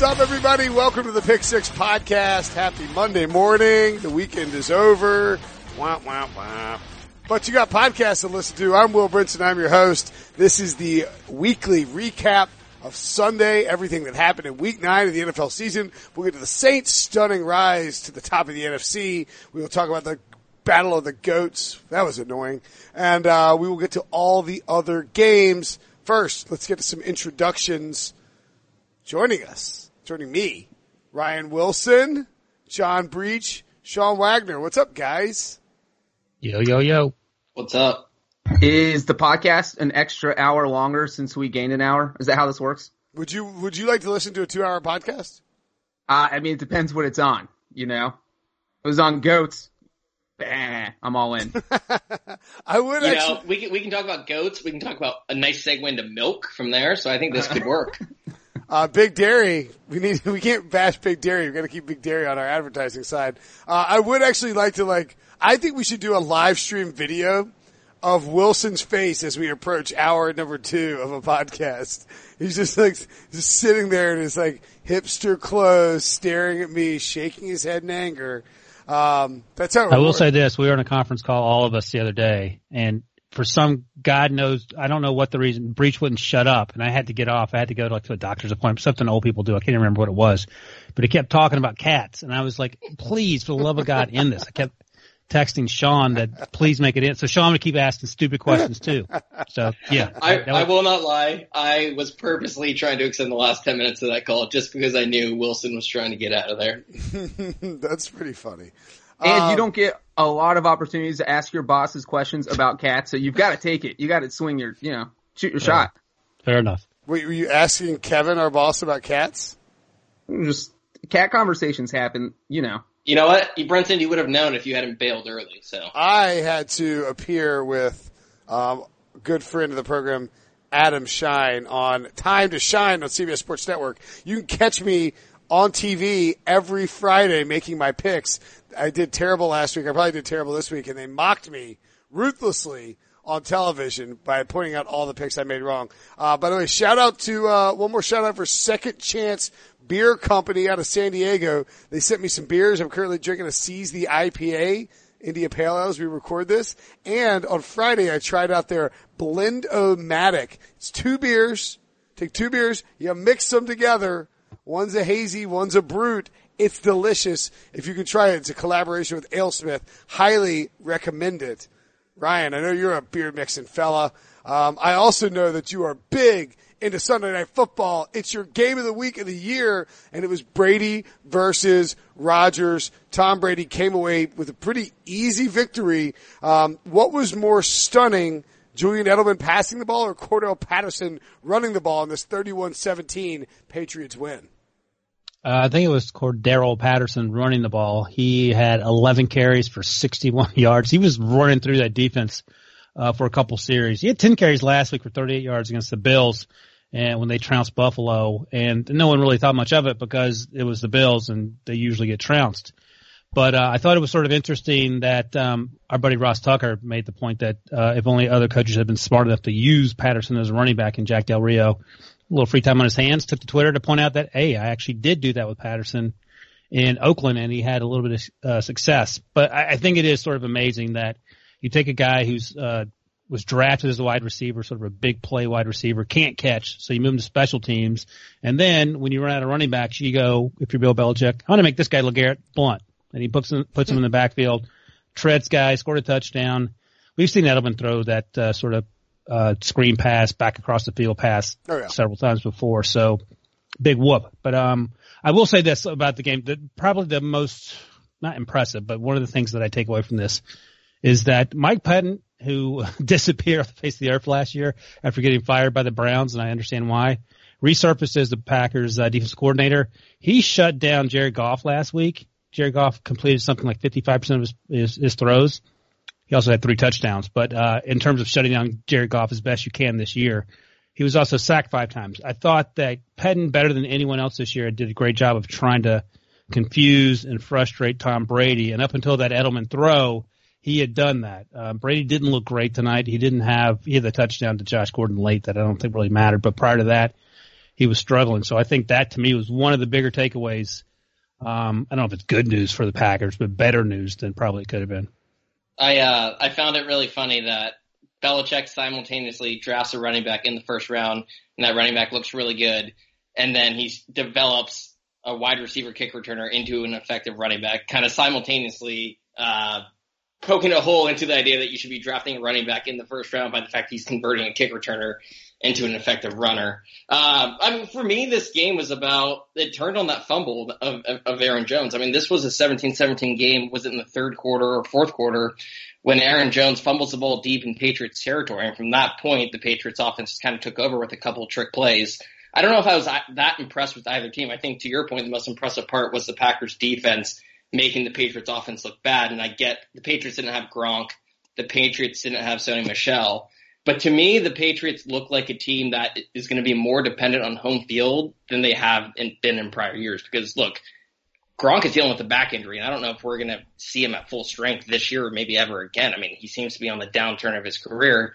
What's up, everybody? Welcome to the Pick Six Podcast. Happy Monday morning. The weekend is over. Wah, wah, wah. But you got podcasts to listen to. I'm Will Brinson. I'm your host. This is the weekly recap of Sunday, everything that happened in week nine of the NFL season. We'll get to the Saints' stunning rise to the top of the NFC. We will talk about the Battle of the Goats. That was annoying. And uh, we will get to all the other games. First, let's get to some introductions. Joining us, joining me, Ryan Wilson, John Breech, Sean Wagner. What's up, guys? Yo, yo, yo. What's up? Is the podcast an extra hour longer since we gained an hour? Is that how this works? Would you Would you like to listen to a two hour podcast? Uh, I mean, it depends what it's on. You know, if it was on goats. Bah, I'm all in. I would You actually. know, we can we can talk about goats. We can talk about a nice segue into milk from there. So I think this could work. Uh, Big Dairy, we need, we can't bash Big Dairy. We've got to keep Big Dairy on our advertising side. Uh, I would actually like to like, I think we should do a live stream video of Wilson's face as we approach hour number two of a podcast. He's just like, just sitting there in his like hipster clothes, staring at me, shaking his head in anger. Um, that's how I will works. say this: we were on a conference call, all of us, the other day, and for some God knows, I don't know what the reason, Breech wouldn't shut up, and I had to get off. I had to go to like to a doctor's appointment, something old people do. I can't even remember what it was, but he kept talking about cats, and I was like, "Please, for the love of God, end this." I kept texting Sean that please make it in. So Sean would keep asking stupid questions too. So yeah, I, that I will not lie. I was purposely trying to extend the last ten minutes of that call just because I knew Wilson was trying to get out of there. that's pretty funny. and Um, you don't get a lot of opportunities to ask your bosses questions about cats, so you've got to take it. You got to swing your, you know, shoot your shot. fair enough. Wait, were you asking Kevin, our boss, about cats? Just cat conversations happen, you know. You know what, Brinson? You would have known if you hadn't bailed early. So I had to appear with um, a good friend of the program, Adam Schein, on Time to Schein on CBS Sports Network. You can catch me on TV every Friday making my picks. I did terrible last week. I probably did terrible this week, and they mocked me ruthlessly on television by pointing out all the picks I made wrong. Uh, by the way, shout out to uh, one more shout out for Second Chance Beer Company out of San Diego. They sent me some beers. I'm currently drinking a Seize the IPA. India Pale Ale as we record this. And on Friday, I tried out their Blend-O-Matic. It's two beers. Take two beers. You mix them together. One's a hazy, one's a brute. It's delicious. If you can try it, it's a collaboration with AleSmith. Highly recommend it. Ryan, I know you're a beer mixing fella. Um, I also know that you are big into Sunday Night Football. It's your game of the week of the year, and it was Brady versus Rodgers. Tom Brady came away with a pretty easy victory. Um, what was more stunning, Julian Edelman passing the ball or Cordarrelle Patterson running the ball in this 31-17 Patriots win? Uh, I think it was Cordarrelle Patterson running the ball. He had 11 carries for 61 yards. He was running through that defense uh, for a couple series. He had 10 carries last week for 38 yards against the Bills, and when they trounced Buffalo, and no one really thought much of it because it was the Bills, and they usually get trounced. But uh, I thought it was sort of interesting that um, our buddy Ross Tucker made the point that uh, if only other coaches had been smart enough to use Patterson as a running back and Jack Del Rio, a little free time on his hands, took to Twitter to point out that, hey, I actually did do that with Patterson in Oakland and he had a little bit of uh, success. But I, I think it is sort of amazing that you take a guy who's, uh, was drafted as a wide receiver, sort of a big play wide receiver, can't catch, so you move him to special teams. And then when you run out of running backs, you go, if you're Bill Belichick, I want to make this guy LeGarrette Blunt. And he puts him, puts him in the backfield, treads guys, scored a touchdown. We've seen Edelman throw that, uh, sort of, uh, screen pass back across the field pass Oh, yeah. several times before. So big whoop. But, um, I will say this about the game that probably the most, not impressive, but one of the things that I take away from this is that Mike Pettine, who disappeared off the face of the earth last year after getting fired by the Browns, and I understand why, resurfaced as the Packers uh, defensive coordinator. He shut down Jared Goff last week. Jared Goff completed something like 55% of his, his, his throws. He also had three touchdowns, but, uh, in terms of shutting down Jared Goff as best you can this year, he was also sacked five times. I thought that Pettine, better than anyone else this year, did a great job of trying to confuse and frustrate Tom Brady. And up until that Edelman throw, he had done that. Uh, Brady didn't look great tonight. He didn't have, he had the touchdown to Josh Gordon late that I don't think really mattered. But prior to that, he was struggling. So I think that to me was one of the bigger takeaways. Um, I don't know if it's good news for the Packers, but better news than probably it could have been. I uh, I found it really funny that Belichick simultaneously drafts a running back in the first round, and that running back looks really good, and then he develops a wide receiver kick returner into an effective running back, kind of simultaneously uh, poking a hole into the idea that you should be drafting a running back in the first round by the fact he's converting a kick returner into an effective runner. Um, I mean, for me, this game was about, it turned on that fumble of, of, of Aaron Jones. I mean, this was a 17-17 game. Was it in the third quarter or fourth quarter when Aaron Jones fumbles the ball deep in Patriots territory? And from that point, the Patriots offense kind of took over with a couple of trick plays. I don't know if I was that impressed with either team. I think to your point, the most impressive part was the Packers defense making the Patriots offense look bad. And I get the Patriots didn't have Gronk. The Patriots didn't have Sony Michel. But to me, the Patriots look like a team that is going to be more dependent on home field than they have in, been in prior years. Because look, Gronk is dealing with a back injury, and I don't know if we're going to see him at full strength this year or maybe ever again. I mean, he seems to be on the downturn of his career.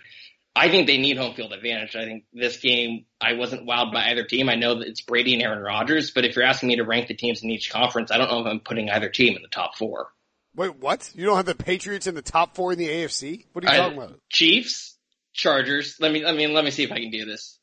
I think they need home field advantage. I think this game, I wasn't wowed by either team. I know that it's Brady and Aaron Rodgers, but if you're asking me to rank the teams in each conference, I don't know if I'm putting either team in the top four. Wait, what? You don't have the Patriots in the top four in the AFC? What are you talking about? Chiefs, Chargers. Let me, I mean, let me see if I can do this.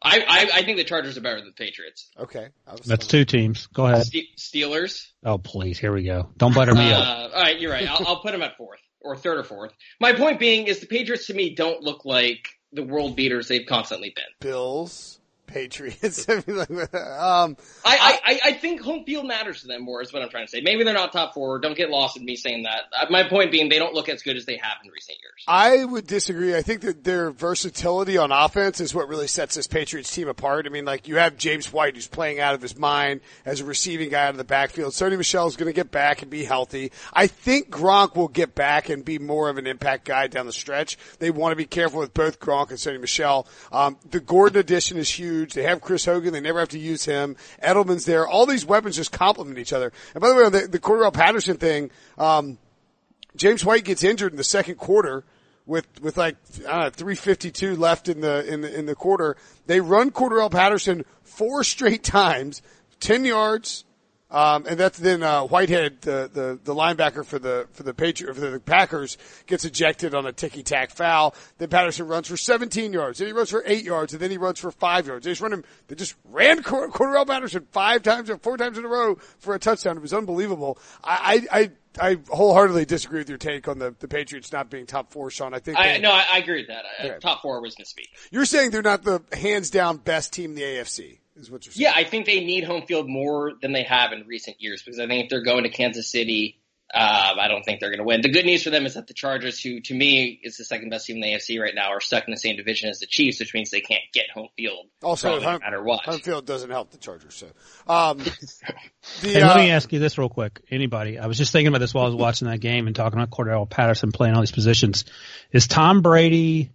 I, I, I think the Chargers are better than the Patriots. Okay. That's two teams. Go ahead. Steelers. Oh, please. Here we go. Don't butter me uh, up. All right. You're right. I'll, I'll put them at fourth or third or fourth. My point being is the Patriots to me don't look like the world beaters they've constantly been. Bills, Patriots. um, I, I, I think home field matters to them more is what I'm trying to say. Maybe they're not top four. Don't get lost in me saying that. Uh, my point being they don't look as good as they have in recent years. I would disagree. I think that their versatility on offense is what really sets this Patriots team apart. I mean, like you have James White who's playing out of his mind as a receiving guy out of the backfield. Sony Michel is going to get back and be healthy. I think Gronk will get back and be more of an impact guy down the stretch. They want to be careful with both Gronk and Sony Michel. Um, the Gordon addition is huge. They have Chris Hogan. They never have to use him. Edelman's there. All these weapons just complement each other. And by the way, the, the Cordarrelle Patterson thing, um, James White gets injured in the second quarter with with like uh, 352 left in the in the in the quarter. They run Cordarrelle Patterson four straight times, 10 yards, um, and that's then uh, Whitehead, the, the the linebacker for the for the Patriot for the Packers, gets ejected on a ticky tack foul. Then Patterson runs for 17 yards. Then he runs for eight yards, and then he runs for five yards. They just run him. They just ran Cordarrelle Patterson five times or four times in a row for a touchdown. It was unbelievable. I I. I I wholeheartedly disagree with your take on the, the Patriots not being top four, Sean. I think I, no, I, I, agree with that. Okay. Top four was misspeak. You're saying they're not the hands down best team in the AFC is what you're saying. Yeah, I think they need home field more than they have in recent years because I think if they're going to Kansas City, uh, I don't think they're going to win. The good news for them is that the Chargers, who to me is the second best team in the AFC right now, are stuck in the same division as the Chiefs, which means they can't get home field. Also, home, no matter what, home field doesn't help the Chargers. So, um, the, hey, uh, let me ask you this real quick. Anybody? I was just thinking about this while I was watching that game and talking about Cordarrelle Patterson playing all these positions. Is Tom Brady the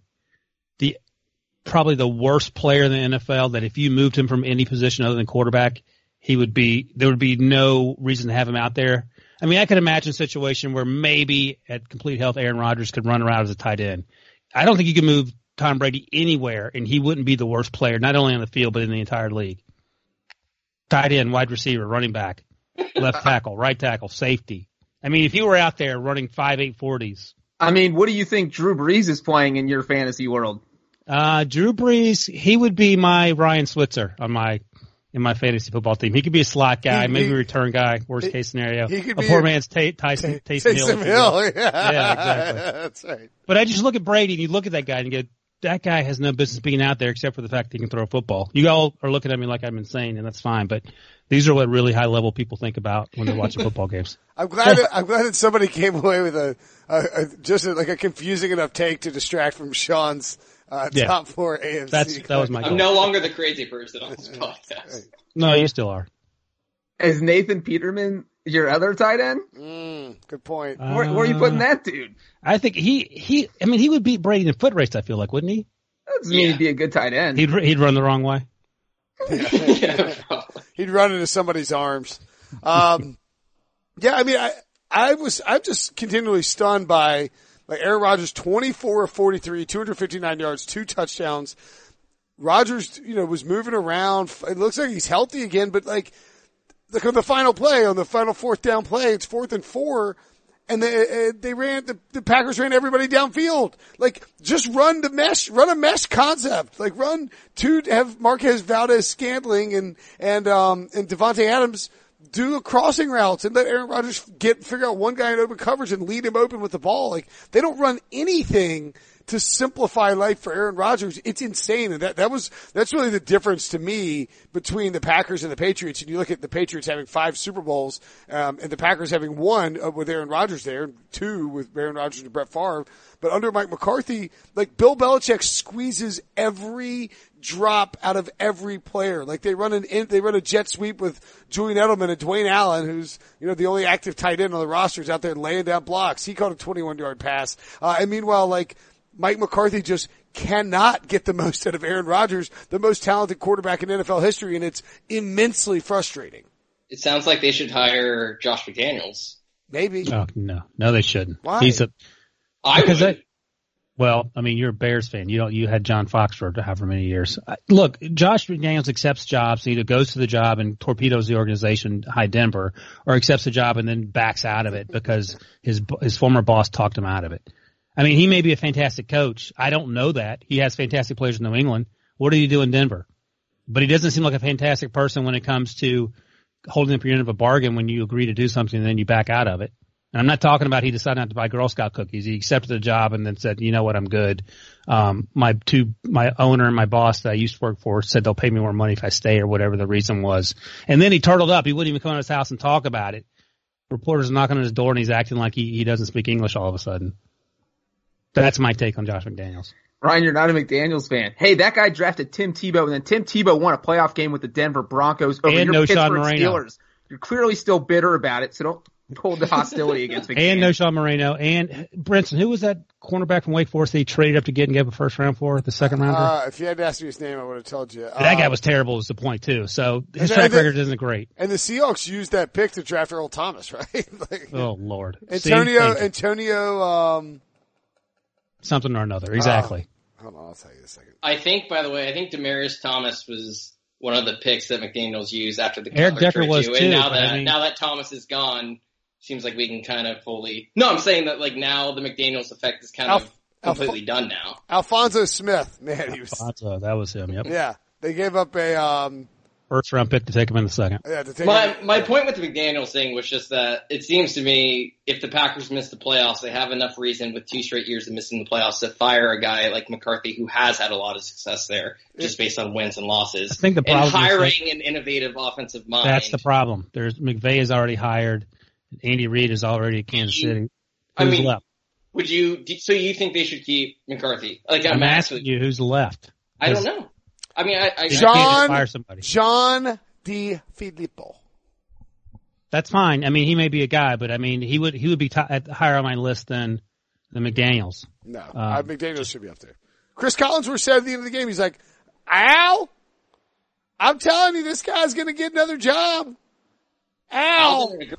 probably the worst player in the NFL that if you moved him from any position other than quarterback, he would be, there would be no reason to have him out there. I mean, I could imagine a situation where maybe at complete health, Aaron Rodgers could run around as a tight end. I don't think you could move Tom Brady anywhere and he wouldn't be the worst player, not only on the field, but in the entire league. Tight end, wide receiver, running back, left tackle, right tackle, safety. I mean, if you were out there running five eight forties. I mean, what do you think Drew Brees is playing in your fantasy world? Uh, Drew Brees, he would be my Ryan Switzer on my in my fantasy football team. He could be a slot guy, he, maybe he, return guy. Worst he, case scenario, he could a poor a, man's t- Tyson, Taysom, Hill. Hill. Yeah. yeah, exactly. That's right. But I just look at Brady and you look at that guy and you go, that guy has no business being out there except for the fact that he can throw a football. You all are looking at me like I'm insane, and that's fine. But these are what really high level people think about when they're watching football games. I'm glad. that, I'm glad that somebody came away with a, a, a just a, like a confusing enough take to distract from Sean's uh, yeah. top four AFC. That's that was my. I'm no longer the crazy person on this podcast. No, you still are. Is Nathan Peterman your other tight end? Mm, good point. Uh, where, where, are you putting that dude? I think he he. I mean, he would beat Brady in a foot race. I feel like, wouldn't he? That doesn't yeah. mean he'd be a good tight end. He'd he'd run the wrong way. yeah, he'd run into somebody's arms. Um, yeah, I mean, I I was I'm just continually stunned by like Aaron Rodgers, 24 of 43, 259 yards, two touchdowns. Rodgers, you know, was moving around. It looks like he's healthy again, but like, look the final play, on the final fourth down play, it's fourth and four, and they, uh, they ran, the, the Packers ran everybody downfield. Like, just run the mesh, run a mesh concept. Like, run to have Marquez Valdes-Scantling and, and, um, and Davante Adams do a crossing routes and let Aaron Rodgers get, figure out one guy in open coverage and lead him open with the ball. Like, they don't run anything to simplify life for Aaron Rodgers. It's insane. And that, that was, that's really the difference to me between the Packers and the Patriots. And you look at the Patriots having five Super Bowls, um, and the Packers having one uh, with Aaron Rodgers there, two with Aaron Rodgers and Brett Favre. But under Mike McCarthy, like Bill Belichick squeezes every drop out of every player. Like they run an in, they run a jet sweep with Julian Edelman and Dwayne Allen, who's you know the only active tight end on the roster, is out there laying down blocks. He caught a 21 yard pass. Uh, and meanwhile, like Mike McCarthy just cannot get the most out of Aaron Rodgers, the most talented quarterback in NFL history, and it's immensely frustrating. It sounds like they should hire Josh McDaniels. Maybe. Oh no, no, they shouldn't. Why? He's a I because would. they, well, I mean, you're a Bears fan. You don't. You had John Fox for however many years. Look, Josh McDaniels accepts jobs, either goes to the job and torpedoes the organization, High Denver, or accepts the job and then backs out of it because his his former boss talked him out of it. I mean, he may be a fantastic coach. I don't know that. He has fantastic players in New England. What did he do in Denver? But he doesn't seem like a fantastic person when it comes to holding up your end of a bargain when you agree to do something and then you back out of it. And I'm not talking about he decided not to buy Girl Scout cookies. He accepted the job and then said, you know what, I'm good. Um, my two, my owner and my boss that I used to work for said they'll pay me more money if I stay or whatever the reason was. And then he turtled up. He wouldn't even come to his house and talk about it. Reporters knocking on his door and he's acting like he, he doesn't speak English all of a sudden. That's my take on Josh McDaniels. Ryan, you're not a McDaniels fan. Hey, that guy drafted Tim Tebow, and then Tim Tebow won a playoff game with the Denver Broncos over And your no Pittsburgh Moreno. Steelers. You're clearly still bitter about it, so don't hold the hostility against McDaniels. And no Sean Moreno. And Brinson, who was that cornerback from Wake Forest that he traded up to get and gave a first round for the second rounder? Uh, if you had asked me his name, I would have told you. that guy Uh, was terrible is the point too. So his track the- record isn't great. And the Seahawks used that pick to draft Earl Thomas, right? like, Oh Lord. Antonio, Antonio, um, something or another. Exactly. hold on, I'll tell you a second. I think, by the way, I think Demaryius Thomas was one of the picks that McDaniels used after the Eric Decker trade was too. too, And now that I mean- now that Thomas is gone, seems like we can kind of fully. No, I'm saying that like now the McDaniels effect is kind Alf- of completely done now. Alfonso Smith, man, he was, Fonzo, that was him. Yep. yeah, they gave up a, um, First round pick to take him in the second. yeah, to take My him- my point with the McDaniels thing was just that it seems to me if the Packers miss the playoffs, they have enough reason with two straight years of missing the playoffs to fire a guy like McCarthy who has had a lot of success there just based on wins and losses. I think the and problem is hiring an innovative offensive mind. That's the problem. There's McVay is already hired. Andy Reid is already at Kansas You- City. I Who's mean, left? Would you? So you think they should keep McCarthy? Like I'm, I'm asking. asking you who's left. I don't know. I mean, I, I, You John- can't just fire somebody. John D. Filippo. That's fine. I mean, he may be a guy, but I mean, he would he would be t- higher on my list than the McDaniels. No, Um, uh, McDaniel should be up there. Chris Collinsworth said at the end of the game, he's like, Al, I'm telling you, this guy's going to get another job. Al. don't.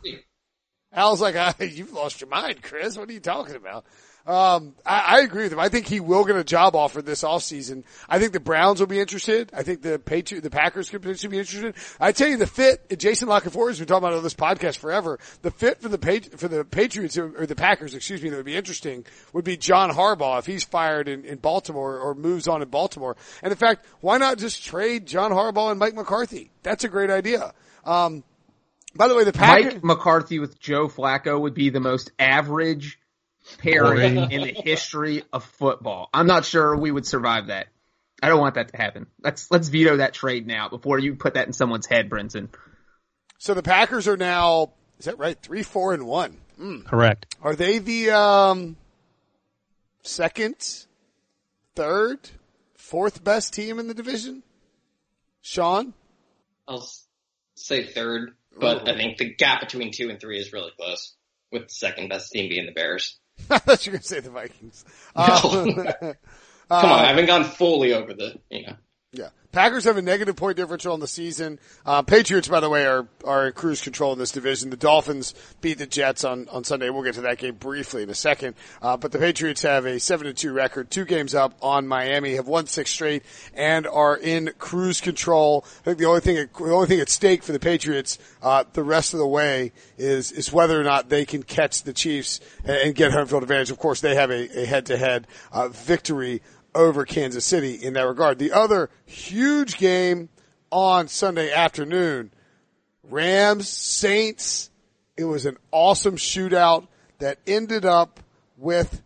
Al's like, ah, you've lost your mind, Chris. What are you talking about? Um, I, I agree with him. I think he will get a job offer this offseason. I think the Browns will be interested. I think the Patri- the Packers could potentially be interested. I tell you, the fit, Jason La Canfora has been talking about on this podcast forever. The fit for the Pat- for the Patriots or or the Packers, excuse me, that would be interesting would be John Harbaugh if he's fired in, in Baltimore or moves on in Baltimore. And in fact, why not just trade John Harbaugh and Mike McCarthy? That's a great idea. Um, by the way, the Packers. Mike McCarthy with Joe Flacco would be the most average pairing in the history of football. I'm not sure we would survive that. I don't want that to happen. Let's let's veto that trade now before you put that in someone's head, Brinson. So the Packers are now, is that right? Three, four, and one. Correct. Are they the um, second, third, fourth best team in the division? Sean? I'll say third, but I think the gap between two and three is really close. With the second best team being the Bears. I thought you were going to say the Vikings. Uh, Come on, I haven't gone fully over the, you know. Yeah. Packers have a negative point differential on the season. Uh, Patriots, by the way, are, are in cruise control in this division. The Dolphins beat the Jets on, on Sunday. We'll get to that game briefly in a second. Uh, but the Patriots have a 7 2 record, two games up on Miami, have won six straight, and are in cruise control. I think the only thing, the only thing at stake for the Patriots, uh, the rest of the way is, is whether or not they can catch the Chiefs and, and get home field advantage. Of course, they have a, a head to head, victory over Kansas City in that regard. The other huge game on Sunday afternoon, Rams, Saints. It was an awesome shootout that ended up with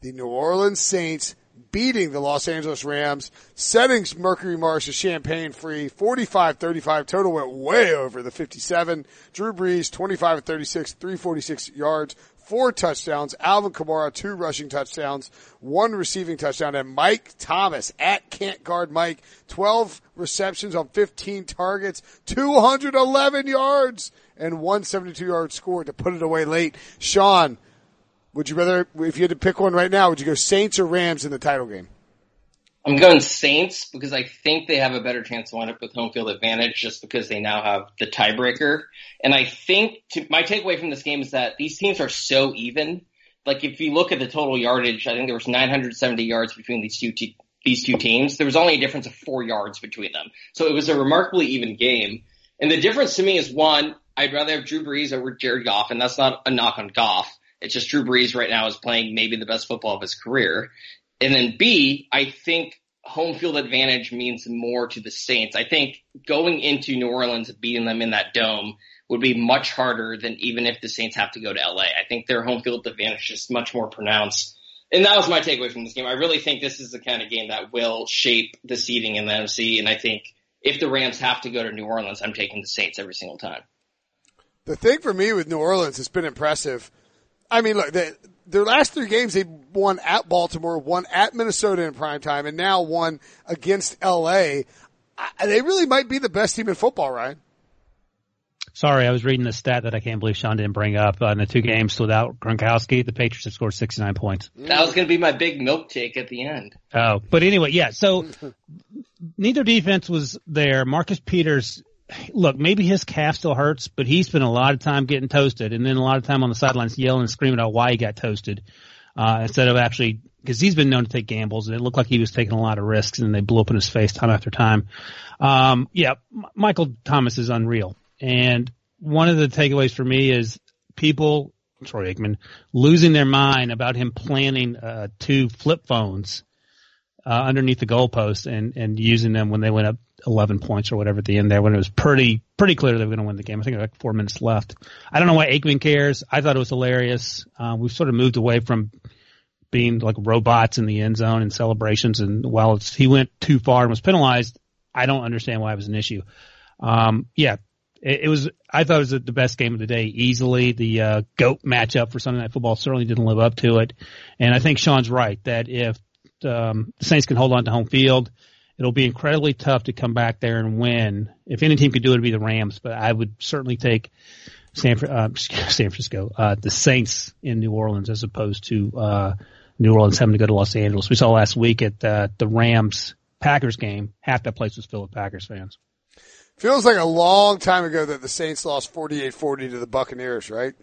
the New Orleans Saints beating the Los Angeles Rams, setting Mercury Marsh to champagne free, 45-35. Total went way over the 57. Drew Brees, 25 36, 346 yards, four touchdowns. Alvin Kamara, two rushing touchdowns, one receiving touchdown, and Mike Thomas at can't guard Mike, 12 receptions on 15 targets, 211 yards, and 172 yard score to put it away late. Sean, would you rather, if you had to pick one right now, would you go Saints or Rams in the title game? I'm going Saints because I think they have a better chance to wind up with home field advantage just because they now have the tiebreaker. And I think to, my takeaway from this game is that these teams are so even. Like if you look at the total yardage, I think there was 970 yards between these two te- these two teams. There was only a difference of four yards between them. So it was a remarkably even game. And the difference to me is one, I'd rather have Drew Brees over Jared Goff, and that's not a knock on Goff. It's just Drew Brees right now is playing maybe the best football of his career. And then B, I think home field advantage means more to the Saints. I think going into New Orleans and beating them in that dome would be much harder than even if the Saints have to go to LA. I think their home field advantage is much more pronounced. And that was my takeaway from this game. I really think this is the kind of game that will shape the seeding in the NFC. And I think if the Rams have to go to New Orleans, I'm taking the Saints every single time. The thing for me with New Orleans has been impressive. I mean, look, they, their last three games they won at Baltimore, won at Minnesota in prime time, and now won against LA. I, they really might be the best team in football, right? Sorry, I was reading the stat that I can't believe Sean didn't bring up. Uh, in the two games without Gronkowski, the Patriots have scored 69 points. That was going to be my big milk take at the end. Oh, but anyway, yeah. So neither defense was there. Marcus Peters, look, maybe his calf still hurts, but he spent a lot of time getting toasted, and then a lot of time on the sidelines yelling and screaming out why he got toasted, uh, instead of actually because he's been known to take gambles, and it looked like he was taking a lot of risks, and they blew up in his face time after time. Um, yeah, M- Michael Thomas is unreal. And one of the takeaways for me is people, Troy Aikman, losing their mind about him planning uh, two flip phones uh, underneath the goalpost and and using them when they went up 11 points or whatever at the end there when it was pretty pretty clear they were going to win the game. I think there were like four minutes left. I don't know why Aikman cares. I thought it was hilarious. Uh, we've sort of moved away from being like robots in the end zone and celebrations. And while he went too far and was penalized, I don't understand why it was an issue. Um, yeah, it, it, was. I thought it was the best game of the day, easily. The uh, goat matchup for Sunday Night Football certainly didn't live up to it. And I think Sean's right that if um, the Saints can hold on to home field, it'll be incredibly tough to come back there and win. If any team could do it, it'd be the Rams. But I would certainly take San, uh, San Francisco, uh, the Saints in New Orleans as opposed to uh, New Orleans having to go to Los Angeles. We saw last week at uh, the Rams Packers game, half that place was filled with Packers fans. Feels like a long time ago that the Saints lost 48-40 to the Buccaneers, right?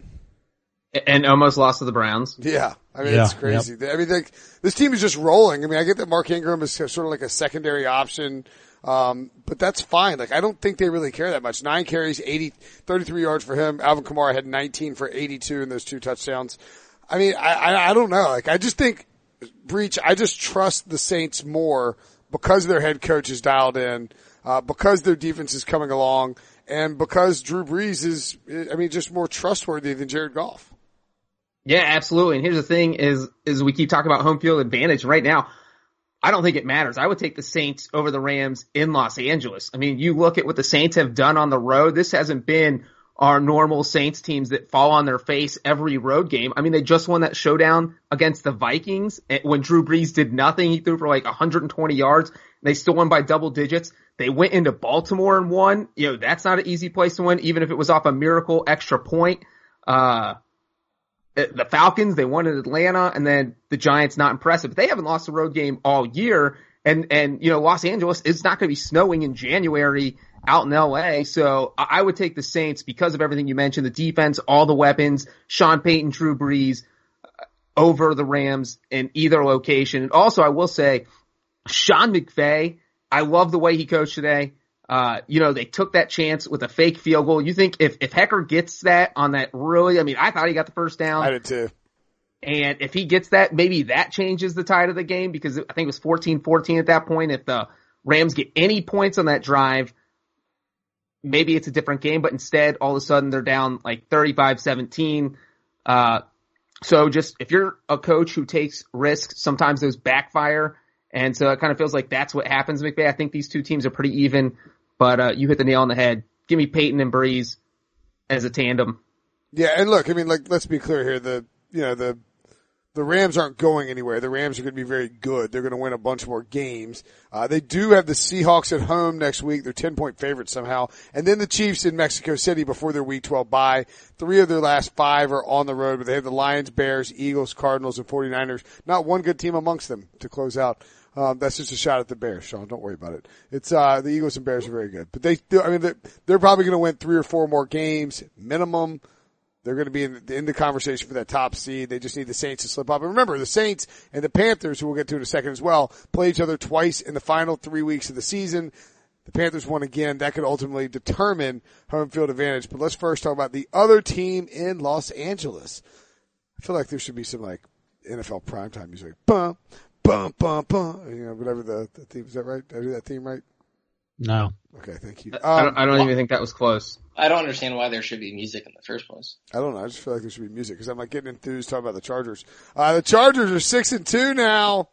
And almost lost to the Browns. Yeah. I mean, yeah, it's crazy. Yep. I mean, like, this team is just rolling. I mean, I get that Mark Ingram is sort of like a secondary option. Um, but that's fine. Like, I don't think they really care that much. Nine carries, 80, 33 yards for him. Alvin Kamara had 19 for 82 in those two touchdowns. I mean, I, I, I don't know. Like, I just think, Breech, I just trust the Saints more because their head coach is dialed in, uh, because their defense is coming along, and because Drew Brees is, I mean, just more trustworthy than Jared Goff. Yeah, absolutely. And here's the thing is, is we keep talking about home field advantage right now. I don't think it matters. I would take the Saints over the Rams in Los Angeles. I mean, you look at what the Saints have done on the road. This hasn't been our normal Saints teams that fall on their face every road game. I mean, they just won that showdown against the Vikings when Drew Brees did nothing. He threw for like 120 yards. They still won by double digits. They went into Baltimore and won. You know, that's not an easy place to win, even if it was off a miracle extra point. Uh, the Falcons, they won in Atlanta, and then the Giants not impressive. But they haven't lost a road game all year. And, and, you know, Los Angeles, it's not going to be snowing in January out in LA. So I would take the Saints because of everything you mentioned, the defense, all the weapons, Sean Payton, Drew Brees uh, over the Rams in either location. And also I will say Sean McVay, I love the way he coached today. Uh, you know, they took that chance with a fake field goal. You think if, if Hekker gets that on that really, I mean, I thought he got the first down. I did too. And if he gets that, maybe that changes the tide of the game because I think it was 14-14 at that point. If the Rams get any points on that drive, maybe it's a different game, but instead all of a sudden they're down like 35-17. Uh, so just if you're a coach who takes risks, sometimes those backfire. And so it kind of feels like that's what happens, McVay. I think these two teams are pretty even, but, uh, you hit the nail on the head. Give me Payton and Brees as a tandem. Yeah, and look, I mean, like, let's be clear here. The, you know, the, the Rams aren't going anywhere. The Rams are going to be very good. They're going to win a bunch more games. Uh, they do have the Seahawks at home next week. They're 10 point favorites somehow. And then the Chiefs in Mexico City before their week 12 bye. Three of their last five are on the road, but they have the Lions, Bears, Eagles, Cardinals, and 49ers. Not one good team amongst them to close out. Um, that's just a shot at the Bears, Sean. Don't worry about it. It's, uh, the Eagles and Bears are very good, but they, I mean, they're, they're probably going to win three or four more games minimum. They're going to be in the, in the conversation for that top seed. They just need the Saints to slip up. And remember, the Saints and the Panthers, who we'll get to in a second as well, play each other twice in the final three weeks of the season. The Panthers won again. That could ultimately determine home field advantage. But let's first talk about the other team in Los Angeles. I feel like there should be some like NFL primetime music. Bum, bum, bum, bum. You know, whatever the, the theme is. that right? Did I do that theme right? No. Okay, thank you. I Um, don't, I don't even think that was close. I don't understand why there should be music in the first place. I don't know. I just feel like there should be music because I'm like getting enthused talking about the Chargers. Uh, the Chargers are six and two now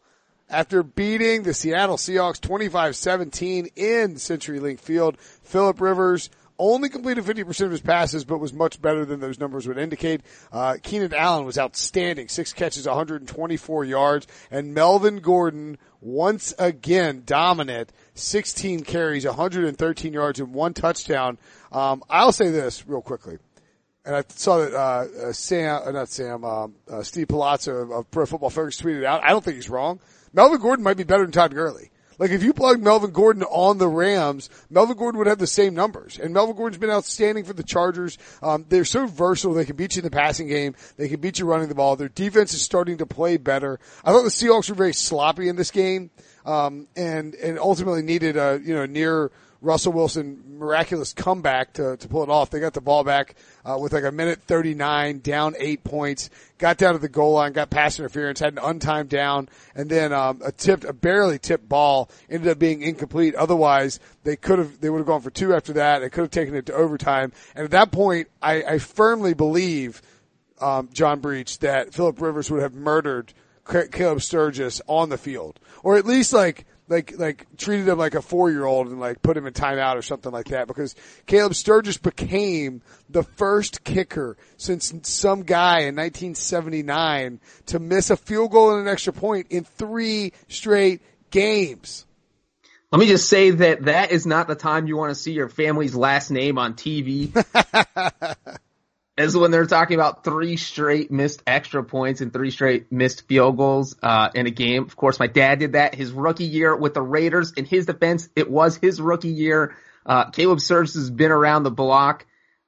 after beating the Seattle Seahawks 25-17 in CenturyLink Field. Philip Rivers only completed 50% of his passes, but was much better than those numbers would indicate. Uh, Keenan Allen was outstanding. Six catches, 124 yards. And Melvin Gordon, once again, dominant. 16 carries, 113 yards, and one touchdown. Um, I'll say this real quickly and I saw that uh, uh, Sam, uh, not Sam, um, uh, Steve Palazzo of, of Pro Football Focus tweeted out. I don't think he's wrong. Melvin Gordon might be better than Todd Gurley. Like if you plug Melvin Gordon on the Rams, Melvin Gordon would have the same numbers. And Melvin Gordon's been outstanding for the Chargers. Um, they're so versatile. They can beat you in the passing game. They can beat you running the ball. Their defense is starting to play better. I thought the Seahawks were very sloppy in this game, um, and and ultimately needed a you know near Russell Wilson miraculous comeback to, to pull it off. They got the ball back uh, with like a minute 39, down eight points, got down to the goal line, got pass interference, had an untimed down, and then um, a tipped, a barely tipped ball ended up being incomplete. Otherwise, they could have, they would have gone for two after that. They could have taken it to overtime. And at that point, I, I firmly believe, um, John Breech, that Philip Rivers would have murdered Caleb Sturgis on the field, or at least like like like treated him like a four year old and like put him in timeout or something like that because Caleb Sturgis became the first kicker since some guy in 1979 to miss a field goal and an extra point in three straight games. Let me just say that that is not the time you want to see your family's last name on TV. As when they're talking about three straight missed extra points and three straight missed field goals uh, in a game. Of course, my dad did that his rookie year with the Raiders. In his defense, it was his rookie year. Uh, Caleb Sturgis has been around the block.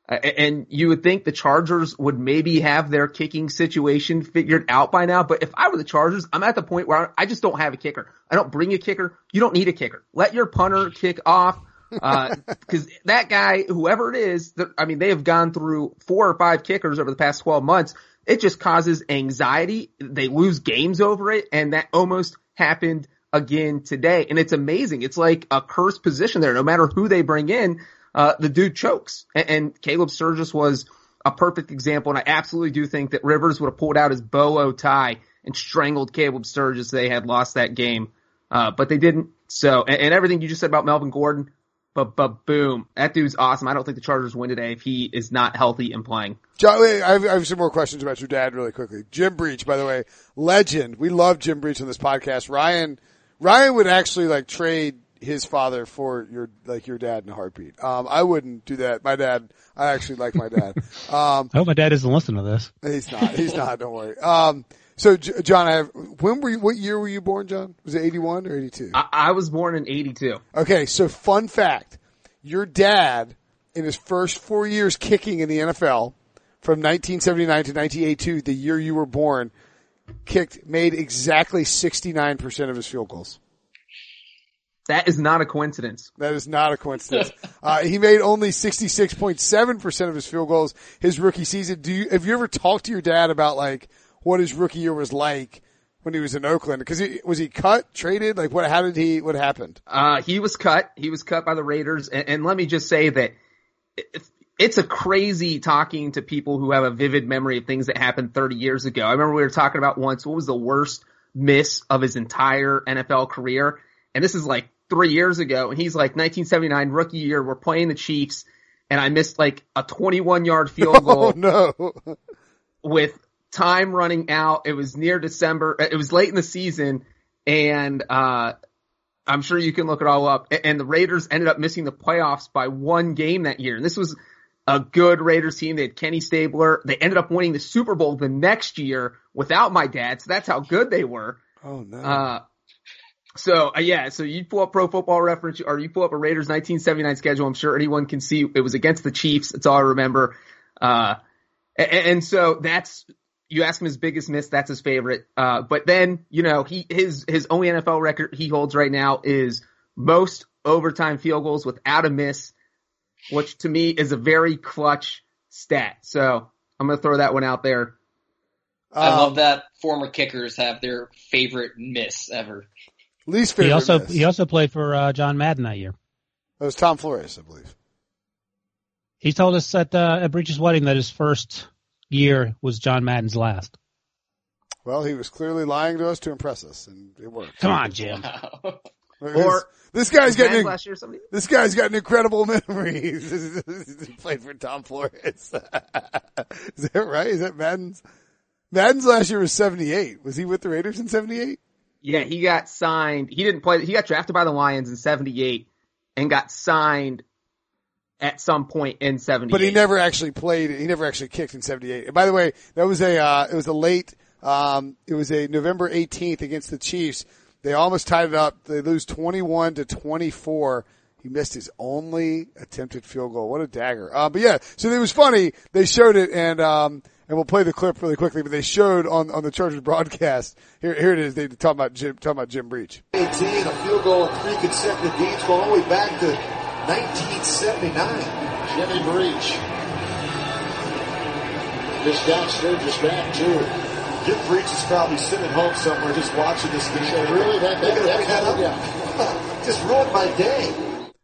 Uh, and you would think the Chargers would maybe have their kicking situation figured out by now. But if I were the Chargers, I'm at the point where I just don't have a kicker. I don't bring a kicker. You don't need a kicker. Let your punter kick off. Uh, cause that guy, whoever it is, I mean, they have gone through four or five kickers over the past 12 months. It just causes anxiety. They lose games over it. And that almost happened again today. And it's amazing. It's like a cursed position there. No matter who they bring in, uh, the dude chokes. And, and Caleb Sturgis was a perfect example. And I absolutely do think that Rivers would have pulled out his bolo tie and strangled Caleb Sturgis. They had lost that game. Uh, but they didn't. So, and, and everything you just said about Melvin Gordon, but, but boom, that dude's awesome. I don't think the Chargers win today if he is not healthy and playing. John, wait, I have, I have some more questions about your dad really quickly. Jim Breech, by the way, legend. We love Jim Breech on this podcast. Ryan, Ryan would actually like trade his father for your, like your dad in a heartbeat. Um, I wouldn't do that. My dad, I actually like my dad. Um, I hope my dad doesn't listen to this. he's not, he's not, don't worry. Um, So, John, I have, when were you, what year were you born, John? Was it 81 or 82? I, I was born in '82. Okay, so fun fact. Your dad, in his first four years kicking in the NFL, from 1979 to 1982, the year you were born, kicked, made exactly 69% of his field goals. That is not a coincidence. That is not a coincidence. uh, he made only 66.7% of his field goals his rookie season. Do you, have you ever talked to your dad about like what his rookie year was like when he was in Oakland? Cause he, was he cut, traded? Like what, how did he, what happened? Uh, he was cut. He was cut by the Raiders. And, and let me just say that it's a crazy talking to people who have a vivid memory of things that happened 30 years ago. I remember we were talking about once what was the worst miss of his entire NFL career. And this is like three years ago. And he's like 1979 rookie year. We're playing the Chiefs and I missed like a 21 yard field goal Oh no. with time running out. It was near December. It was late in the season and, uh, I'm sure you can look it all up. And the Raiders ended up missing the playoffs by one game that year. And this was a good Raiders team. They had Kenny Stabler. They ended up winning the Super Bowl the next year without my dad. So that's how good they were. Oh no. Uh, so uh, yeah, so you pull up Pro Football Reference or you pull up a Raiders 1979 schedule. I'm sure anyone can see it was against the Chiefs. That's all I remember. Uh, and, and so that's you ask him his biggest miss. That's his favorite. Uh, but then you know he his his only NFL record he holds right now is most overtime field goals without a miss, which to me is a very clutch stat. So I'm gonna throw that one out there. I Um, love that former kickers have their favorite miss ever. least favorite. He also miss. he also played for uh, John Madden that year. It was Tom Flores, I believe. He told us at uh, at Breech's wedding that his first year was John Madden's last. Well, he was clearly lying to us to impress us, and it worked. Come on, Jim. Wow. Or this guy's got an, last year, somebody. this guy's got an incredible memory. he played for Tom Flores. Is that right? Is that Madden's? Madden's last year was seventy eight. Was he with the Raiders in seventy eight? Yeah, he got signed. He didn't play. He got drafted by the Lions in '78 and got signed at some point in '78. But he never actually played. He never actually kicked in '78. And by the way, that was a uh, it was a late. Um, it was a November 18th against the Chiefs. They almost tied it up. They lose 21 to 24. He missed his only attempted field goal. What a dagger! Uh, but yeah, so it was funny. They showed it, and um, and we'll play the clip really quickly. But they showed on on the Chargers broadcast. Here, here it is. They talk about Jim, talking about Jim Breech. 18, a field goal in three consecutive games going all the way back to 1979. Jimmy Breech. This down Sturgis back too. Jim Breech is probably sitting at home somewhere just watching this game. So really, that- that- They're gonna that's bring that how- up? Just ruined my day.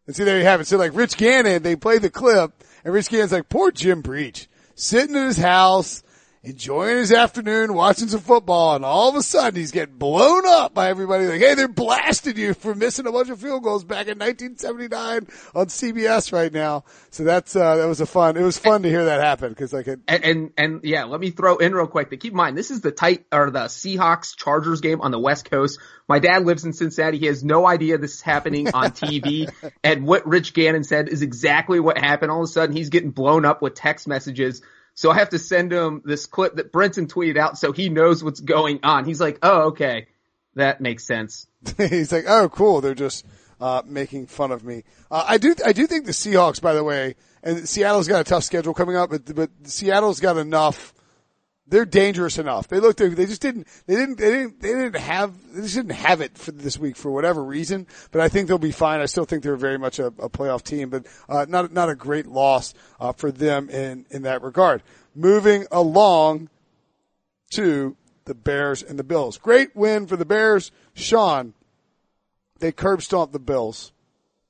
And see, there you have it. So like Rich Gannon, they play the clip and Rich Gannon's like, poor Jim Breech, sitting in his house, enjoying his afternoon, watching some football, and all of a sudden he's getting blown up by everybody like, hey, they're blasting you for missing a bunch of field goals back in 1979 on CBS right now. So that's, uh, that was a fun, it was fun to hear that happen because like it, and, and and yeah, let me throw in real quick. That keep in mind, this is the tight or the Seahawks Chargers game on the West Coast. My dad lives in Cincinnati. He has no idea this is happening on TV. and what Rich Gannon said is exactly what happened. All of a sudden, he's getting blown up with text messages. So I have to send him this clip that Brinson tweeted out so he knows what's going on. He's like, oh, okay. That makes sense. he's like, oh, cool. They're just uh, making fun of me. Uh, I do, I do think the Seahawks, by the way, and Seattle's got a tough schedule coming up, but but Seattle's got enough. They're dangerous enough. They looked. They just didn't. They didn't. They didn't. They didn't have. They just didn't have it for this week for whatever reason. But I think they'll be fine. I still think they're very much a, a playoff team, but uh, not not a great loss uh, for them in in that regard. Moving along to the Bears and the Bills. Great win for the Bears. Sean, they curb stomped the Bills.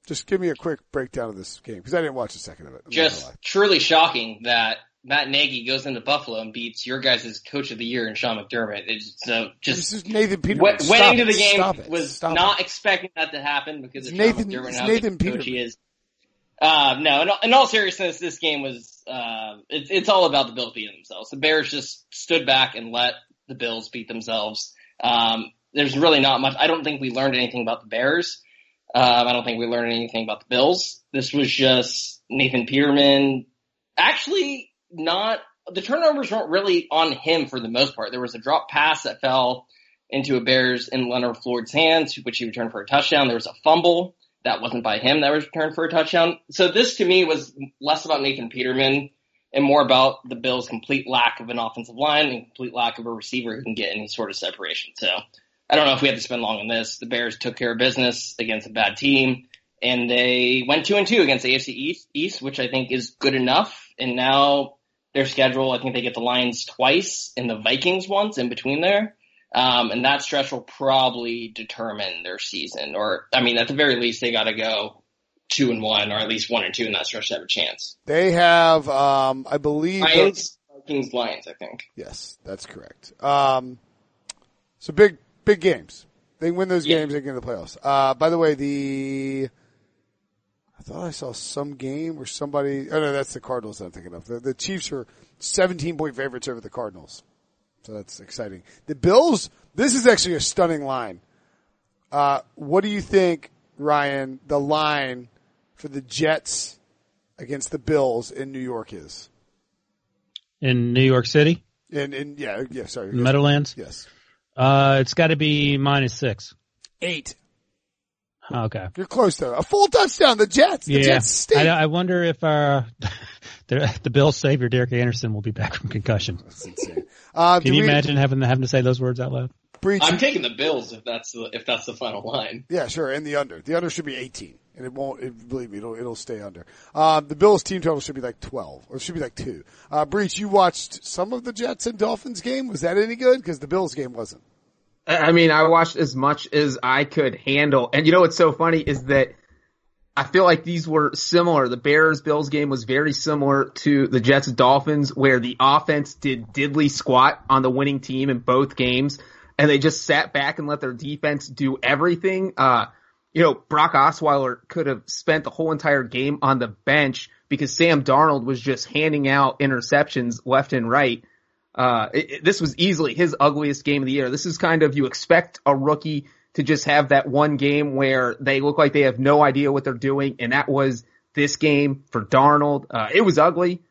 Just give me a quick breakdown of this game because I didn't watch a second of it. I'm Just truly shocking that Matt Nagy goes into Buffalo and beats your guys' coach of the year in Sean McDermott. It's so This just is Nathan Peterman. went, went into the game it. was Stop not it. expecting that to happen because of It's Sean Nathan- McDermott it's how Nathan a coach he Peterman. is. Uh, no, in all, in all seriousness, this game was, uh, it's, it's all about the Bills beating themselves. The Bears just stood back and let the Bills beat themselves. Um, there's really not much. I don't think we learned anything about the Bears. Um, I don't think we learned anything about the Bills. This was just Nathan Peterman actually not the turnovers weren't really on him for the most part. There was a drop pass that fell into a Bears in Leonard Floyd's hands, which he returned for a touchdown. There was a fumble that wasn't by him that was returned for a touchdown. So this to me was less about Nathan Peterman and more about the Bills' complete lack of an offensive line and complete lack of a receiver who can get any sort of separation. So I don't know if we have to spend long on this. The Bears took care of business against a bad team and they went two and two against the AFC East, East, which I think is good enough. And now their schedule, I think they get the Lions twice and the Vikings once in between there. Um, and that stretch will probably determine their season. Or, I mean, at the very least, they got to go two and one, or at least one and two in that stretch to have a chance. They have, um, I believe, Lions, Vikings, Lions. I think. yes, that's correct. Um, so big, big games. They win those Yeah. games, they get in the playoffs. Uh, by the way, the thought I saw some game where somebody. Oh no, that's the Cardinals. that I'm thinking of. The, the Chiefs are 17 point favorites over the Cardinals, so that's exciting. The Bills. This is actually a stunning line. Uh, what do you think, Ryan? The line for the Jets against the Bills in New York is? in New York City, In in yeah yeah sorry Meadowlands. yes Uh, it's got to be minus six. eight. Okay. You're close though. A full touchdown. The Jets. The Yeah. Jets stink. I, I wonder if uh, the the Bills savior Derek Anderson will be back from concussion. That's. Uh, Can you we- imagine having having to say those words out loud? Breech, I'm taking the Bills if that's the if that's the final line. Yeah, sure. And the under. The under should be 18. And it won't, it, believe me, it'll, it'll stay under. Uh, the Bills team total should be like 12 or it should be like two. Uh, Breech, you watched some of the Jets and Dolphins game. Was that any good? Cause the Bills game wasn't. I mean, I watched as much as I could handle. And you know what's so funny is that I feel like these were similar. The Bears Bills game was very similar to the Jets Dolphins where the offense did diddly squat on the winning team in both games and they just sat back and let their defense do everything. Uh, you know, Brock Osweiler could have spent the whole entire game on the bench because Sam Darnold was just handing out interceptions left and right. Uh, it, it- this was easily his ugliest game of the year. This is kind of, you expect a rookie to just have that one game where they look like they have no idea what they're doing. And that was this game for Darnold. Uh, it was ugly.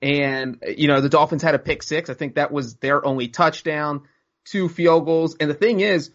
And, you know, the Dolphins had a pick six. I think that was their only touchdown, two field goals. And the thing is,